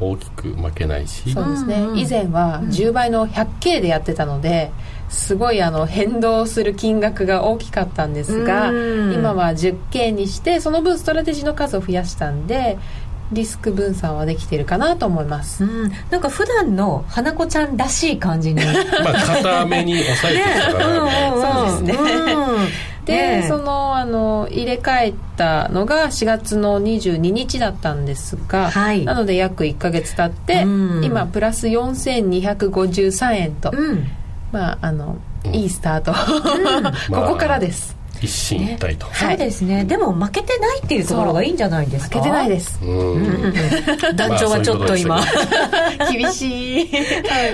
う大きく負けないし。そうですね、うん。うん、以前は10倍の 100K でやってたのですごいあの変動する金額が大きかったんですが今は 10K にしてその分ストラテジーの数を増やしたんでリスク分散はできてるかなと思います、うん、なんか普段の花子ちゃんらしい感じに。まあ固めに抑えてるから、ね、そうですね、うん、で、ね、そのあの入れ替えたのが4月の22日だったんですが、はい、なので約1か月経って、うん、今プラス4253円と、まああのいいスタート。ここからです、一進一退と、ね、そうですね、でも負けてないっていうところがいいんじゃないですか？負けてないです。団長はちょっと今、厳しい。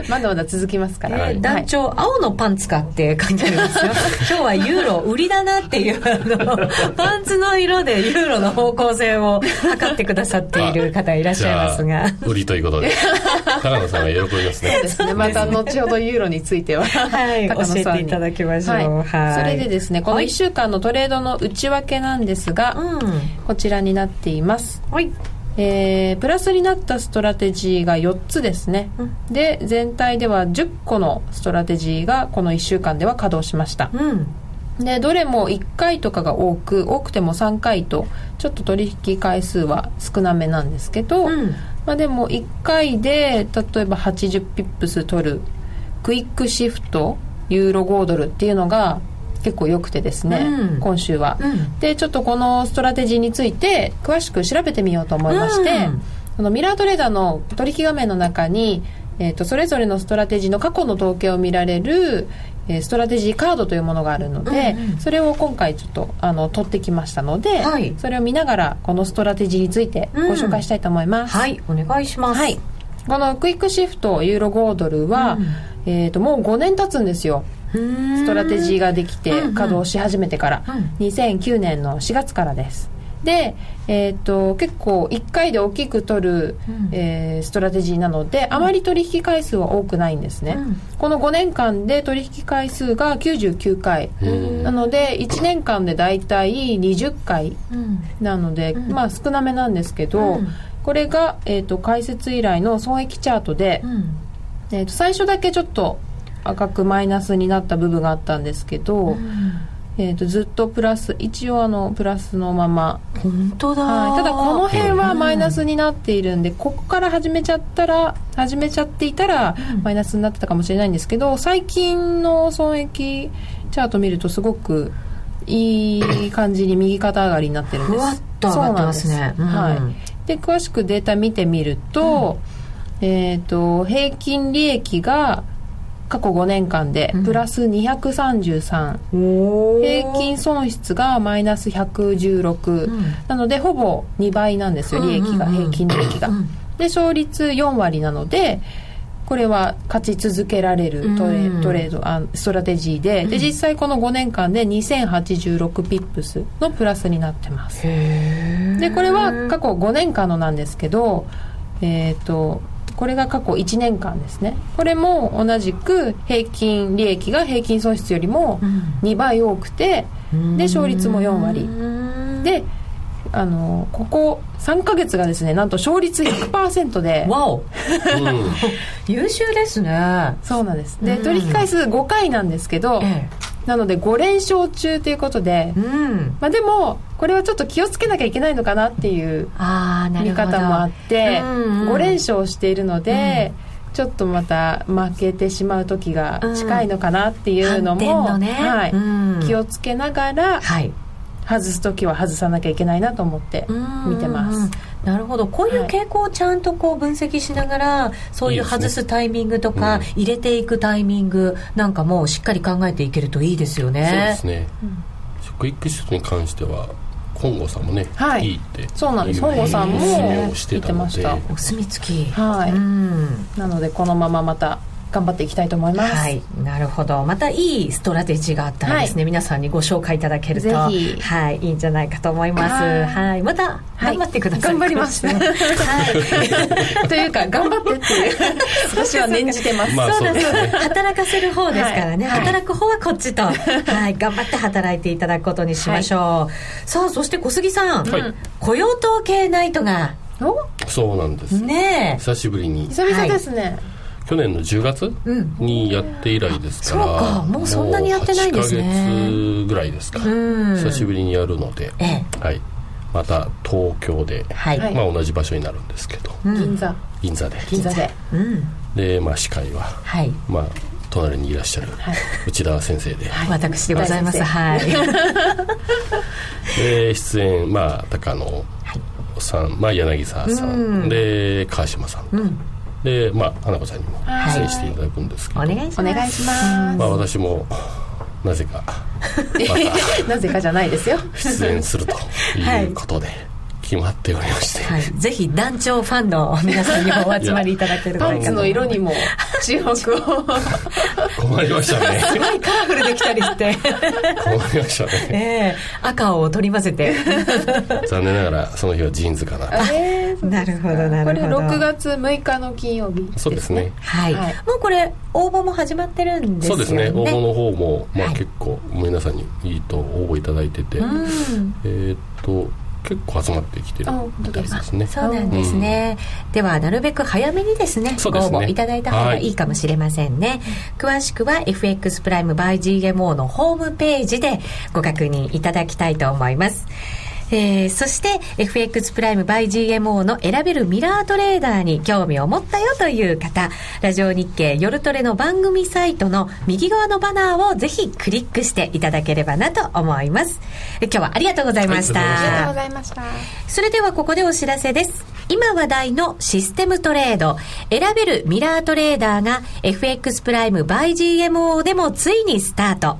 まだまだ続きますから、えー、団長、青のパンツかって書いてありますよ。今日はユーロ売りだなっていうあのパンツの色でユーロの方向性を測ってくださっている方いらっしゃいますが。売りということで。高野さんが喜びますね。そうですね。また後ほどユーロについては、はい、教えていただきましょう、はい、はい、それでですねこの1週間のトレードの内訳なんですが、うん、こちらになっています。はい。えー、プラスになったストラテジーが4つですね、うん、で全体では10個のストラテジーがこの1週間では稼働しました、うん、でどれも1回とかが多く多くても3回とちょっと取引回数は少なめなんですけど、うん、まあ、でも1回で例えば80ピップス取るクイックシフトユーロ豪ドルっていうのが結構良くてですね、うん、今週は、うん、でちょっとこのストラテジーについて詳しく調べてみようと思いまして、うん、のミラートレーダーの取引画面の中にえーと、それぞれのストラテジーの過去の統計を見られる、えー、ストラテジーカードというものがあるので、うんうん、それを今回ちょっとあの取ってきましたので、はい、それを見ながらこのストラテジーについてご紹介したいと思います、うん、はい。お願いします、はい、このクイックシフトユーロ豪ドルは、うん、えーともう5年経つんですよストラテジーができて稼働し始めてから、うんうん、2009年の4月からです。で、えーと、結構1回で大きく取る、うん、えー、ストラテジーなのであまり取引回数は多くないんですね、うん、この5年間で取引回数が99回。なので1年間で大体20回なので、うん、まあ少なめなんですけど、これが、えーと、開設以来の損益チャートで、えーと最初だけちょっと赤くマイナスになった部分があったんですけど、うん、えーと、ずっとプラス一応あのプラスのまま。本当だ、はい、ただこの辺はマイナスになっているんで、うん、ここから始めちゃったら始めちゃっていたらマイナスになってたかもしれないんですけど最近の損益チャート見るとすごくいい感じに右肩上がりになってるんです。ふわっと上がってますね、うん、はい。で詳しくデータ見てみると、えっ、ー、と平均利益が過去5年間でプラス233、うん、平均損失がマイナス116、うん、なのでほぼ2倍なんですよ利益が、平均利益が、で勝率4割なのでこれは勝ち続けられるトレ,、トレードあストラテジーで。で実際この5年間で2086ピップスのプラスになってます。でこれは過去5年間のなんですけどえっ、ー、とこれが過去1年間ですね。これも同じく平均利益が平均損失よりも2倍多くて、で勝率も4割。であのここ3か月がですねなんと勝率100%で。わお、優秀ですね。そうなんです。で取引回数5回なんですけど、ええ。なので5連勝中ということで、うん、まあ、でもこれはちょっと気をつけなきゃいけないのかなっていう見方もあって、うんうん、5連勝しているので、うん、ちょっとまた負けてしまう時が近いのかなっていうのも、うん。ね、はい、気をつけながら、はい、外す時は外さなきゃいけないなと思って見てます。なるほど。こういう傾向をちゃんとこう分析しながら、はい、そういう外すタイミングとか、ねうん、入れていくタイミングなんかもしっかり考えていけるといいですよね。そうですね、うん、クイックシフトに関しては本郷さんもね、はい、いいってそうなんです。本郷さんも言ってましたお墨付き。はい。なのでこのまままた頑張っていきたいと思います。はい、なるほど。またいいストラテジーがあったらですね、はい、皆さんにご紹介いただけると、はい、いいんじゃないかと思います。はい、また頑張ってください。頑張ります。はい。というか頑張ってっていう私は念じてます。まあ、そうですね。働かせる方ですからね。働く方はこっちと、はい、頑張って働いていただくことにしましょう。さあ、そして小杉さん、雇用統計ナイトが。そうなんです。ね久しぶりに。久々ですね。去年の10月にやって以来ですから、そうか。もうそんなにやってないんですね。8ヶ月ぐらいですか、久しぶりにやるので、はい、また東京で、はい。まあ、同じ場所になるんですけど、銀座。銀座で。銀座で、で、まあ、司会は、はい。まあ、隣にいらっしゃる内田先生で、はい、私でございます。はい。で出演まあ高野さん、まあ、柳沢さん、で川島さんと、で、まあ、花子さんにも出演していただくんですけど、お願いします。まあ、私もなぜか まなぜかじゃないですよ。出演するということで、決まっておりまして、はい、ぜひ団長ファンの皆さんにもお集まりいただける パンツの色にも注目を。困りましたね。すごいカラフルできたりして。困りましたね、えー、赤を取り混ぜて。残念ながらその日はジーンズかな。えー、なるほどなるほど。これ6月6日の金曜日、ね、そうですね。はい、はい、もうこれ応募も始まってるんですよね。そうですね。応募の方も、まあ、結構皆さんにいいと応募いただいてて、えっと結構集まってきてるみたいですね。そうなんですね、うん、ではなるべく早めにですね、ね、ご応募いただいた方がいいかもしれませんね、はい、詳しくは FX プライム by GMO のホームページでご確認いただきたいと思いますえー、そして FX プライム by GMO の選べるミラートレーダーに興味を持ったよという方、ラジオ日経夜トレの番組サイトの右側のバナーをぜひクリックしていただければなと思います。今日はありがとうございました。ありがとうございました。それではここでお知らせです。今話題のシステムトレード、選べるミラートレーダーが FX プライム by GMO でもついにスタート。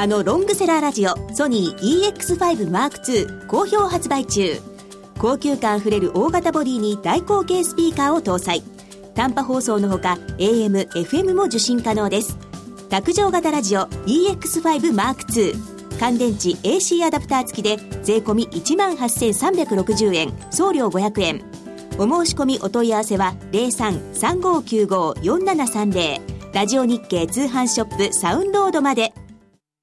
あのロングセラーラジオソニー EX5M2 好評発売中。高級感あふれる大型ボディに大口径スピーカーを搭載。短波放送のほか AM、FM も受信可能です。卓上型ラジオ EX5M2 乾電池 AC アダプター付きで税込1万8360円。送料500円。お申し込みお問い合わせは0335954730ラジオ日経通販ショップサウンロードまで。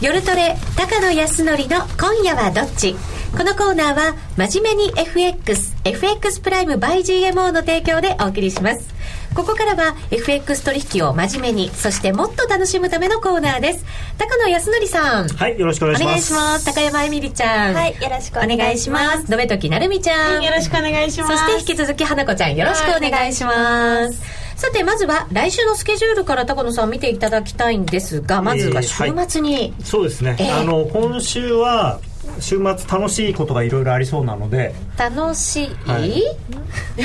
夜トレ高野康則の今夜はどっち？このコーナーは真面目に FX FX プライム by GMO の提供でお送りします。ここからは FX 取引を真面目にそしてもっと楽しむためのコーナーです。高野康則さん。はいよろしくお願いします。お願いします。高山えみりちゃん。はいよろしくお願いします。野部時なるみちゃん、はい、よろしくお願いします。そして引き続き花子ちゃんよろしくお願いしますさてまずは来週のスケジュールから高野さん見ていただきたいんですがまずは週末に、えーはい、そうですね、えー、あの今週は週末楽しいことがいろいろありそうなので。楽しい、はい、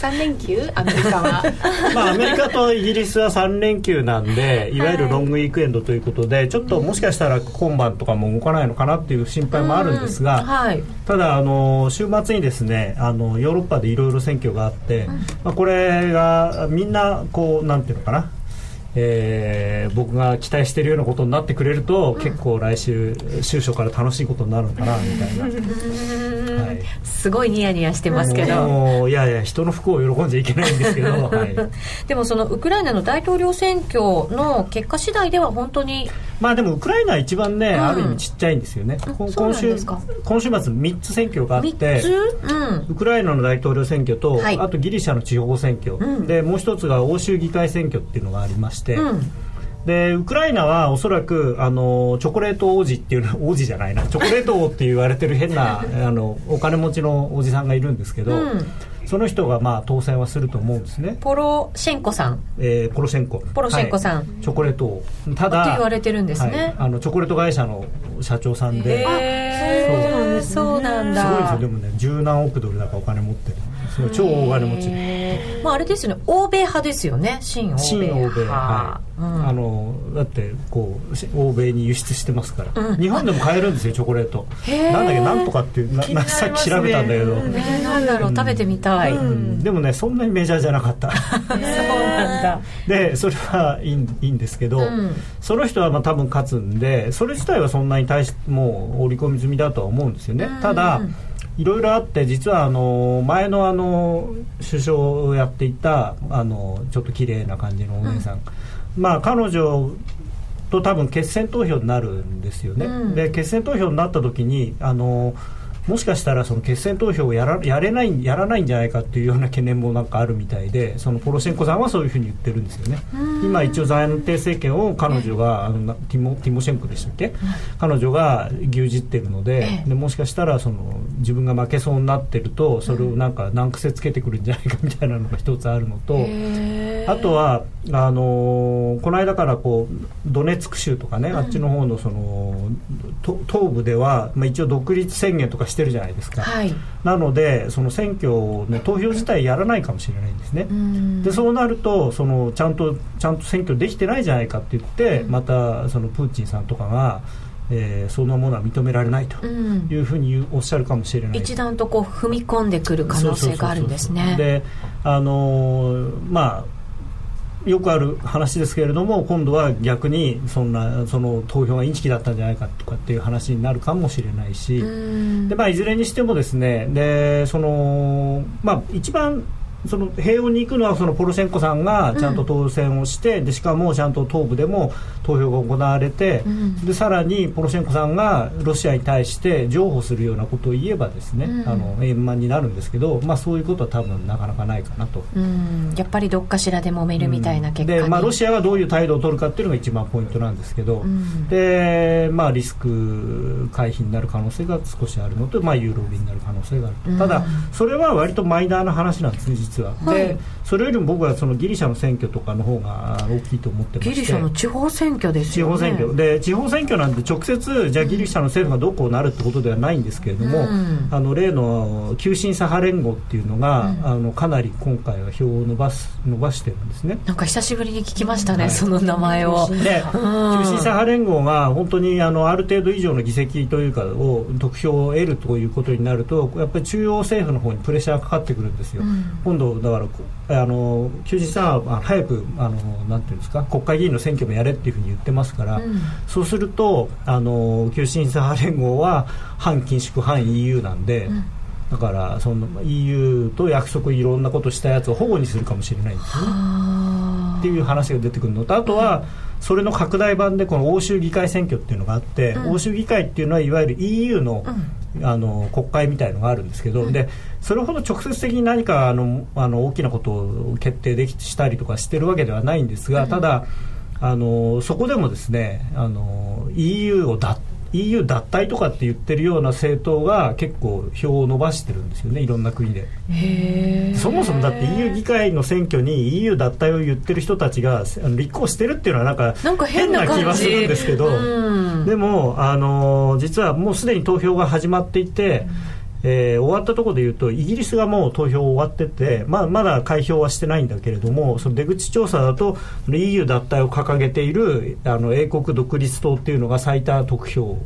3連休？アメリカは。まあアメリカとイギリスは3連休なんでいわゆるロングウィークエンドということで、ちょっともしかしたら今晩とかも動かないのかなっていう心配もあるんですが、はい、ただあの週末にですねあのヨーロッパでいろいろ選挙があって、まあ、これがみんなこうなんていうのかなえー、僕が期待しているようなことになってくれると、うん、結構来週週初から楽しいことになるのかなみたいな、はい、すごいニヤニヤしてますけど。いやいや人の不幸を喜んじゃいけないんですけど、はい、でもそのウクライナの大統領選挙の結果次第では本当にまあでもウクライナは一番ね、うん、ある意味ちっちゃいんですよね、今週今週末3つ選挙があって、うん、ウクライナの大統領選挙と、はい、あとギリシャの地方選挙、でもう一つが欧州議会選挙っていうのがありまして、でウクライナはおそらくあのチョコレート王子っていう 王子じゃないな。チョコレート王って言われてる変な あのお金持ちのおじさんがいるんですけど、うん。その人がまあ当選はすると思うんですね。ポロシェンコさん、えー、ポロシェンコ。ポロシェンコさん、はい、チョコレートを。ただって言われてるんですね、はい、あのチョコレート会社の社長さんで。へえそう。なんだ。すごいですよ。でもね十何億ドルだかお金持ってる超大金持ち。まああれですよね。欧米派ですよね。新欧米新欧米はい、うん、あのだってこう欧米に輸出してますから、うん、日本でも買えるんですよチョコレート。なんだっけなんとかっていうな、ね、さっき調べたんだけど、ね、なんだろう、食べてみたい、うん、でもねそんなにメジャーじゃなかった。そうなんだ。でそれはいいいいんですけど、その人はまあ多分勝つんでそれ自体はそんなに対しもう織り込み済みだとは思うんですよね、ただいろいろあって実はあの前のあの首相をやっていたあのちょっと綺麗な感じのお姉さん、うん、まあ彼女と多分決選投票になるんですよね、うん、で決選投票になった時にあのもしかしたらその決選投票をやらやれないやらないんじゃないかっていうような懸念もなんかあるみたいでそのポロシェンコさんはそういうふうに言ってるんですよね。今一応暫定政権を彼女があのティモティモシェンコでしたっけ彼女が牛耳ってるのででもしかしたらその自分が負けそうになってるとそれをなんか難癖つけてくるんじゃないかみたいなのが一つあるのとあとはあのこの間からこうドネツク州とかねあっちの方のその東部では、まあ、一応独立宣言とかしてるじゃないですか、はい、なのでその選挙の投票自体やらないかもしれないんですね。でそうなるとそのちゃんとちゃんと選挙できてないじゃないかって言ってまたそのプーチンさんとかがえー、そんなものは認められないというふうにおっしゃるかもしれない、うん、一段とこう踏み込んでくる可能性があるんですね。であのー、まあよくある話ですけれども今度は逆にそんなその投票がインチキだったんじゃないかとかっていう話になるかもしれないし。で、まあ、いずれにしてもですねでその、まあ、一番その平穏に行くのはそのポロシェンコさんがちゃんと当選をして、うん、でしかもちゃんと東部でも投票が行われて、うん、でさらにポロシェンコさんがロシアに対して譲歩するようなことを言えばですね、うん、あの円満になるんですけど、まあ、そういうことは多分なかなかないかなと、やっぱりどっかしらで揉めるみたいな結果で、まあ、ロシアがどういう態度を取るかっていうのが一番ポイントなんですけど、でまあ、リスク回避になる可能性が少しあるのと、まあ、ユーロ売りになる可能性があるただそれは割とマイナーな話なんですね実は。はい、でそれよりも僕はそのギリシャの選挙とかの方が大きいと思ってまして。ギリシャの地方選挙ですよね。地方選挙。で地方選挙なんて直接じゃあギリシャの政府がどうこうなるってことではないんですけれども、うん、あの例の急進左派連合っていうのが、うん、あのかなり今回は票を伸ばす伸ばしてるんですね。なんか久しぶりに聞きましたね、はい、その名前を。で、うん、急進左派連合が本当にあのある程度以上の議席というかを得票を得るということになるとやっぱり中央政府の方にプレッシャーがかかってくるんですよ、今度だからあの休日さんは早くあのなんていうんですか国会議員の選挙もやれっていうふうに言ってますから、うん、そうするとあの旧審査派連合は反緊縮反 EU なんで、うん、だからその EU と約束いろんなことしたやつを保護にするかもしれないんですね。っていう話が出てくるのとあとは、それの拡大版でこの欧州議会選挙っていうのがあって、うん、欧州議会っていうのはいわゆる EU の,、あの国会みたいのがあるんですけど、でそれほど直接的に何かあのあの大きなことを決定できしたりとかしてるわけではないんですが、ただあのそこでもですねあの EU をだ EU 脱退とかって言ってるような政党が結構票を伸ばしてるんですよねいろんな国で。そもそもだって EU 議会の選挙に EU 脱退を言ってる人たちが立候補してるっていうのはなんか変な気はするんですけどでもあの実はもうすでに投票が始まっていて、えー、終わったところでいうとイギリスがもう投票終わってて、まあ、まだ開票はしてないんだけれどもその出口調査だと EU 脱退を掲げているあの英国独立党っていうのが最多得票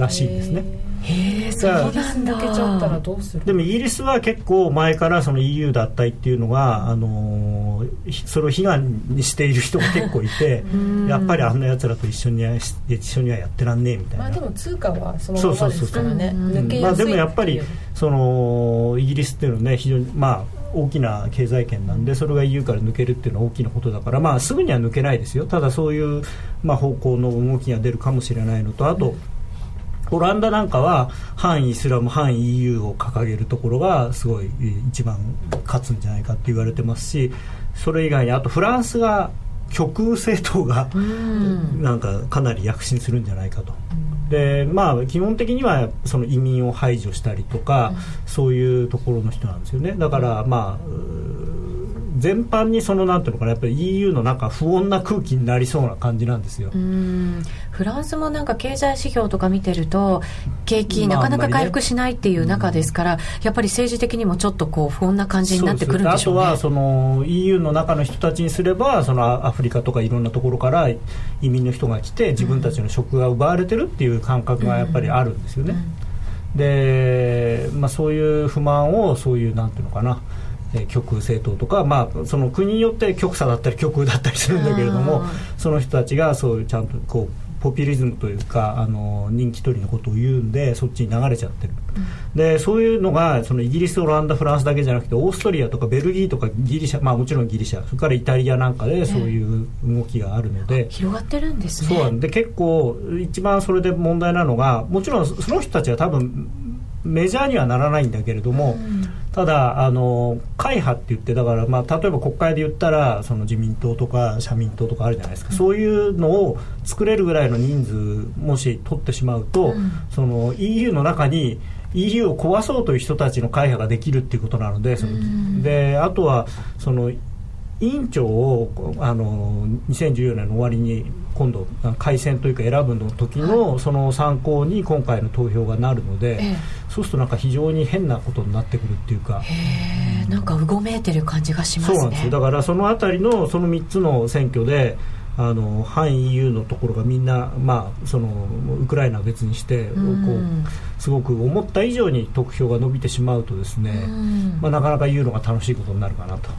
らしいんですね。へえそうなんだ。でもイギリスは結構前からその EU 脱退っていうのが、あのー、それを悲願にしている人が結構いて やっぱりあんなやつらと一緒に一緒にはやってらんねえみたいな、まあ、でも通貨はそのままですからね。まあ、でもやっぱりそのイギリスっていうのはね非常にまあ大きな経済圏なんでそれが EU から抜けるっていうのは大きなことだから、まあ、すぐには抜けないですよ。ただそういう、まあ、方向の動きが出るかもしれないのとあと、オランダなんかは反イスラム反 EU を掲げるところがすごい一番勝つんじゃないかって言われてますしそれ以外にあとフランスが極右政党がなんかかなり躍進するんじゃないかと。でまあ、基本的にはその移民を排除したりとか、そういうところの人なんですよね。だから、まあ、全般にそのなんていうのかなやっぱり EU の中不穏な空気になりそうな感じなんですよ。フランスもなんか経済指標とか見てると景気なかなか回復しないっていう中ですから、まあね、やっぱり政治的にもちょっとこう不穏な感じになってくるんでしょう、ね、あとはその EU の中の人たちにすればそのアフリカとかいろんなところから移民の人が来て自分たちの職が奪われてるっていう感覚がやっぱりあるんですよね。で、まあ、そういう不満をそういうなんていうのかな極右政党とか、まあ、その国によって極左だったり極右だったりするんだけれどもその人たちがそういうちゃんとこうポピュリズムというかあの人気取りのことを言うんでそっちに流れちゃってる、うん、でそういうのがそのイギリスオランダフランスだけじゃなくてオーストリアとかベルギーとかギリシャまあもちろんギリシャそれからイタリアなんかでそういう動きがあるので、広がってるんですね。そうなんで結構一番それで問題なのがもちろんその人たちは多分メジャーにはならないんだけれども、うん、ただあの会派って言ってだから、まあ、例えば国会で言ったらその自民党とか社民党とかあるじゃないですか、うん、そういうのを作れるぐらいの人数もし取ってしまうと、うん、その EU の中に EU を壊そうという人たちの会派ができるっていうことなのでそのであとはその委員長をあの2014年の終わりに今度改選というか選ぶの時のその参考に今回の投票がなるので、そうするとなんか非常に変なことになってくるっていうか。なんかうごめいてる感じがしますね。そうなんですよ。だからその辺りのその3つの選挙であの反 EU のところがみんな、まあ、そのウクライナは別にして、こうすごく思った以上に得票が伸びてしまうとですね、まあ、なかなか言うのが楽しいことになるかなと。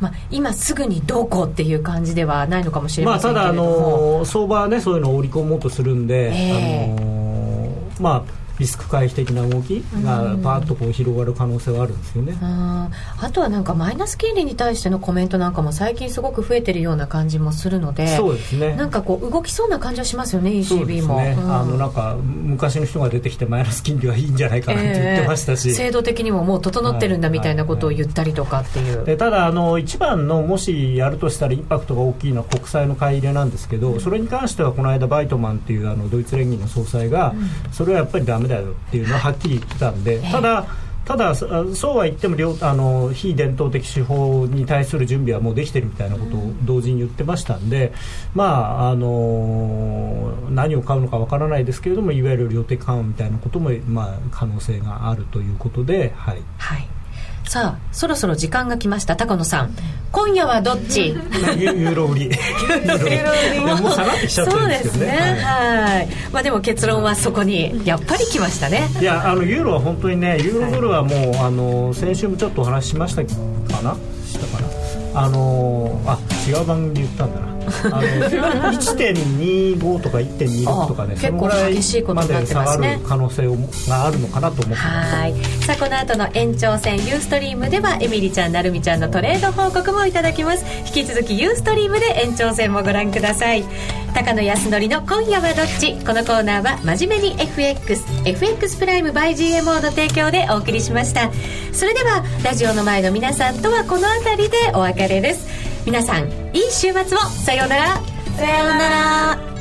まあ、今すぐにどうこうっていう感じではないのかもしれませんけれども、まあ、ただあの相場はねそういうのを織り込もうとするんで、えー、あのまあリスク回避的な動きがパーッとこう広がる可能性はあるんですよね、あとはなんかマイナス金利に対してのコメントなんかも最近すごく増えてるような感じもするのでそうですね。なんかこう動きそうな感じはしますよね ECB も、ねうん、あのなんか昔の人が出てきてマイナス金利はいいんじゃないかなって言ってましたし、えー、制度的にももう整ってるんだみたいなことを言ったりとかっていう、はい。はい、でただあの一番のもしやるとしたらインパクトが大きいのは国債の買い入れなんですけど、うん、それに関してはこの間バイトマンっていうあのドイツ連銀の総裁が、うん、それはやっぱりだめだよっていうのははっきり言ってたんで、ただ、ただそうは言ってもあの非伝統的手法に対する準備はもうできてるみたいなことを同時に言ってましたんで、まあ、あの何を買うのかわからないですけれどもいわゆる量的緩和みたいなことも、まあ、可能性があるということで。はい、はいさあそろそろ時間が来ました。高野さん。今夜はどっち？ユーロ売り。ユーロ売り。もう下がってきちゃってるんですけどね、ね、はい。まあでも結論はそこにやっぱり来ましたね。いやあのユーロは本当にねユーロドルはもう、あの先週もちょっとお話ししましたかな？したかな？あのあ違う番組で言ったんだな。あの 1.25とか1.26とかね結構激しいことになってますね。可能性があるのかなと思ってはいさあこの後の延長戦ユーストリームではエミリちゃんなるみちゃんのトレード報告もいただきます。引き続きユーストリームで延長戦もご覧ください。高野康則の今夜はどっち？このコーナーは真面目に FXFX プライム by GMO の提供でお送りしました。それではラジオの前の皆さんとはこの辺りでお別れです皆さんいい週末を。さようなら。さようなら。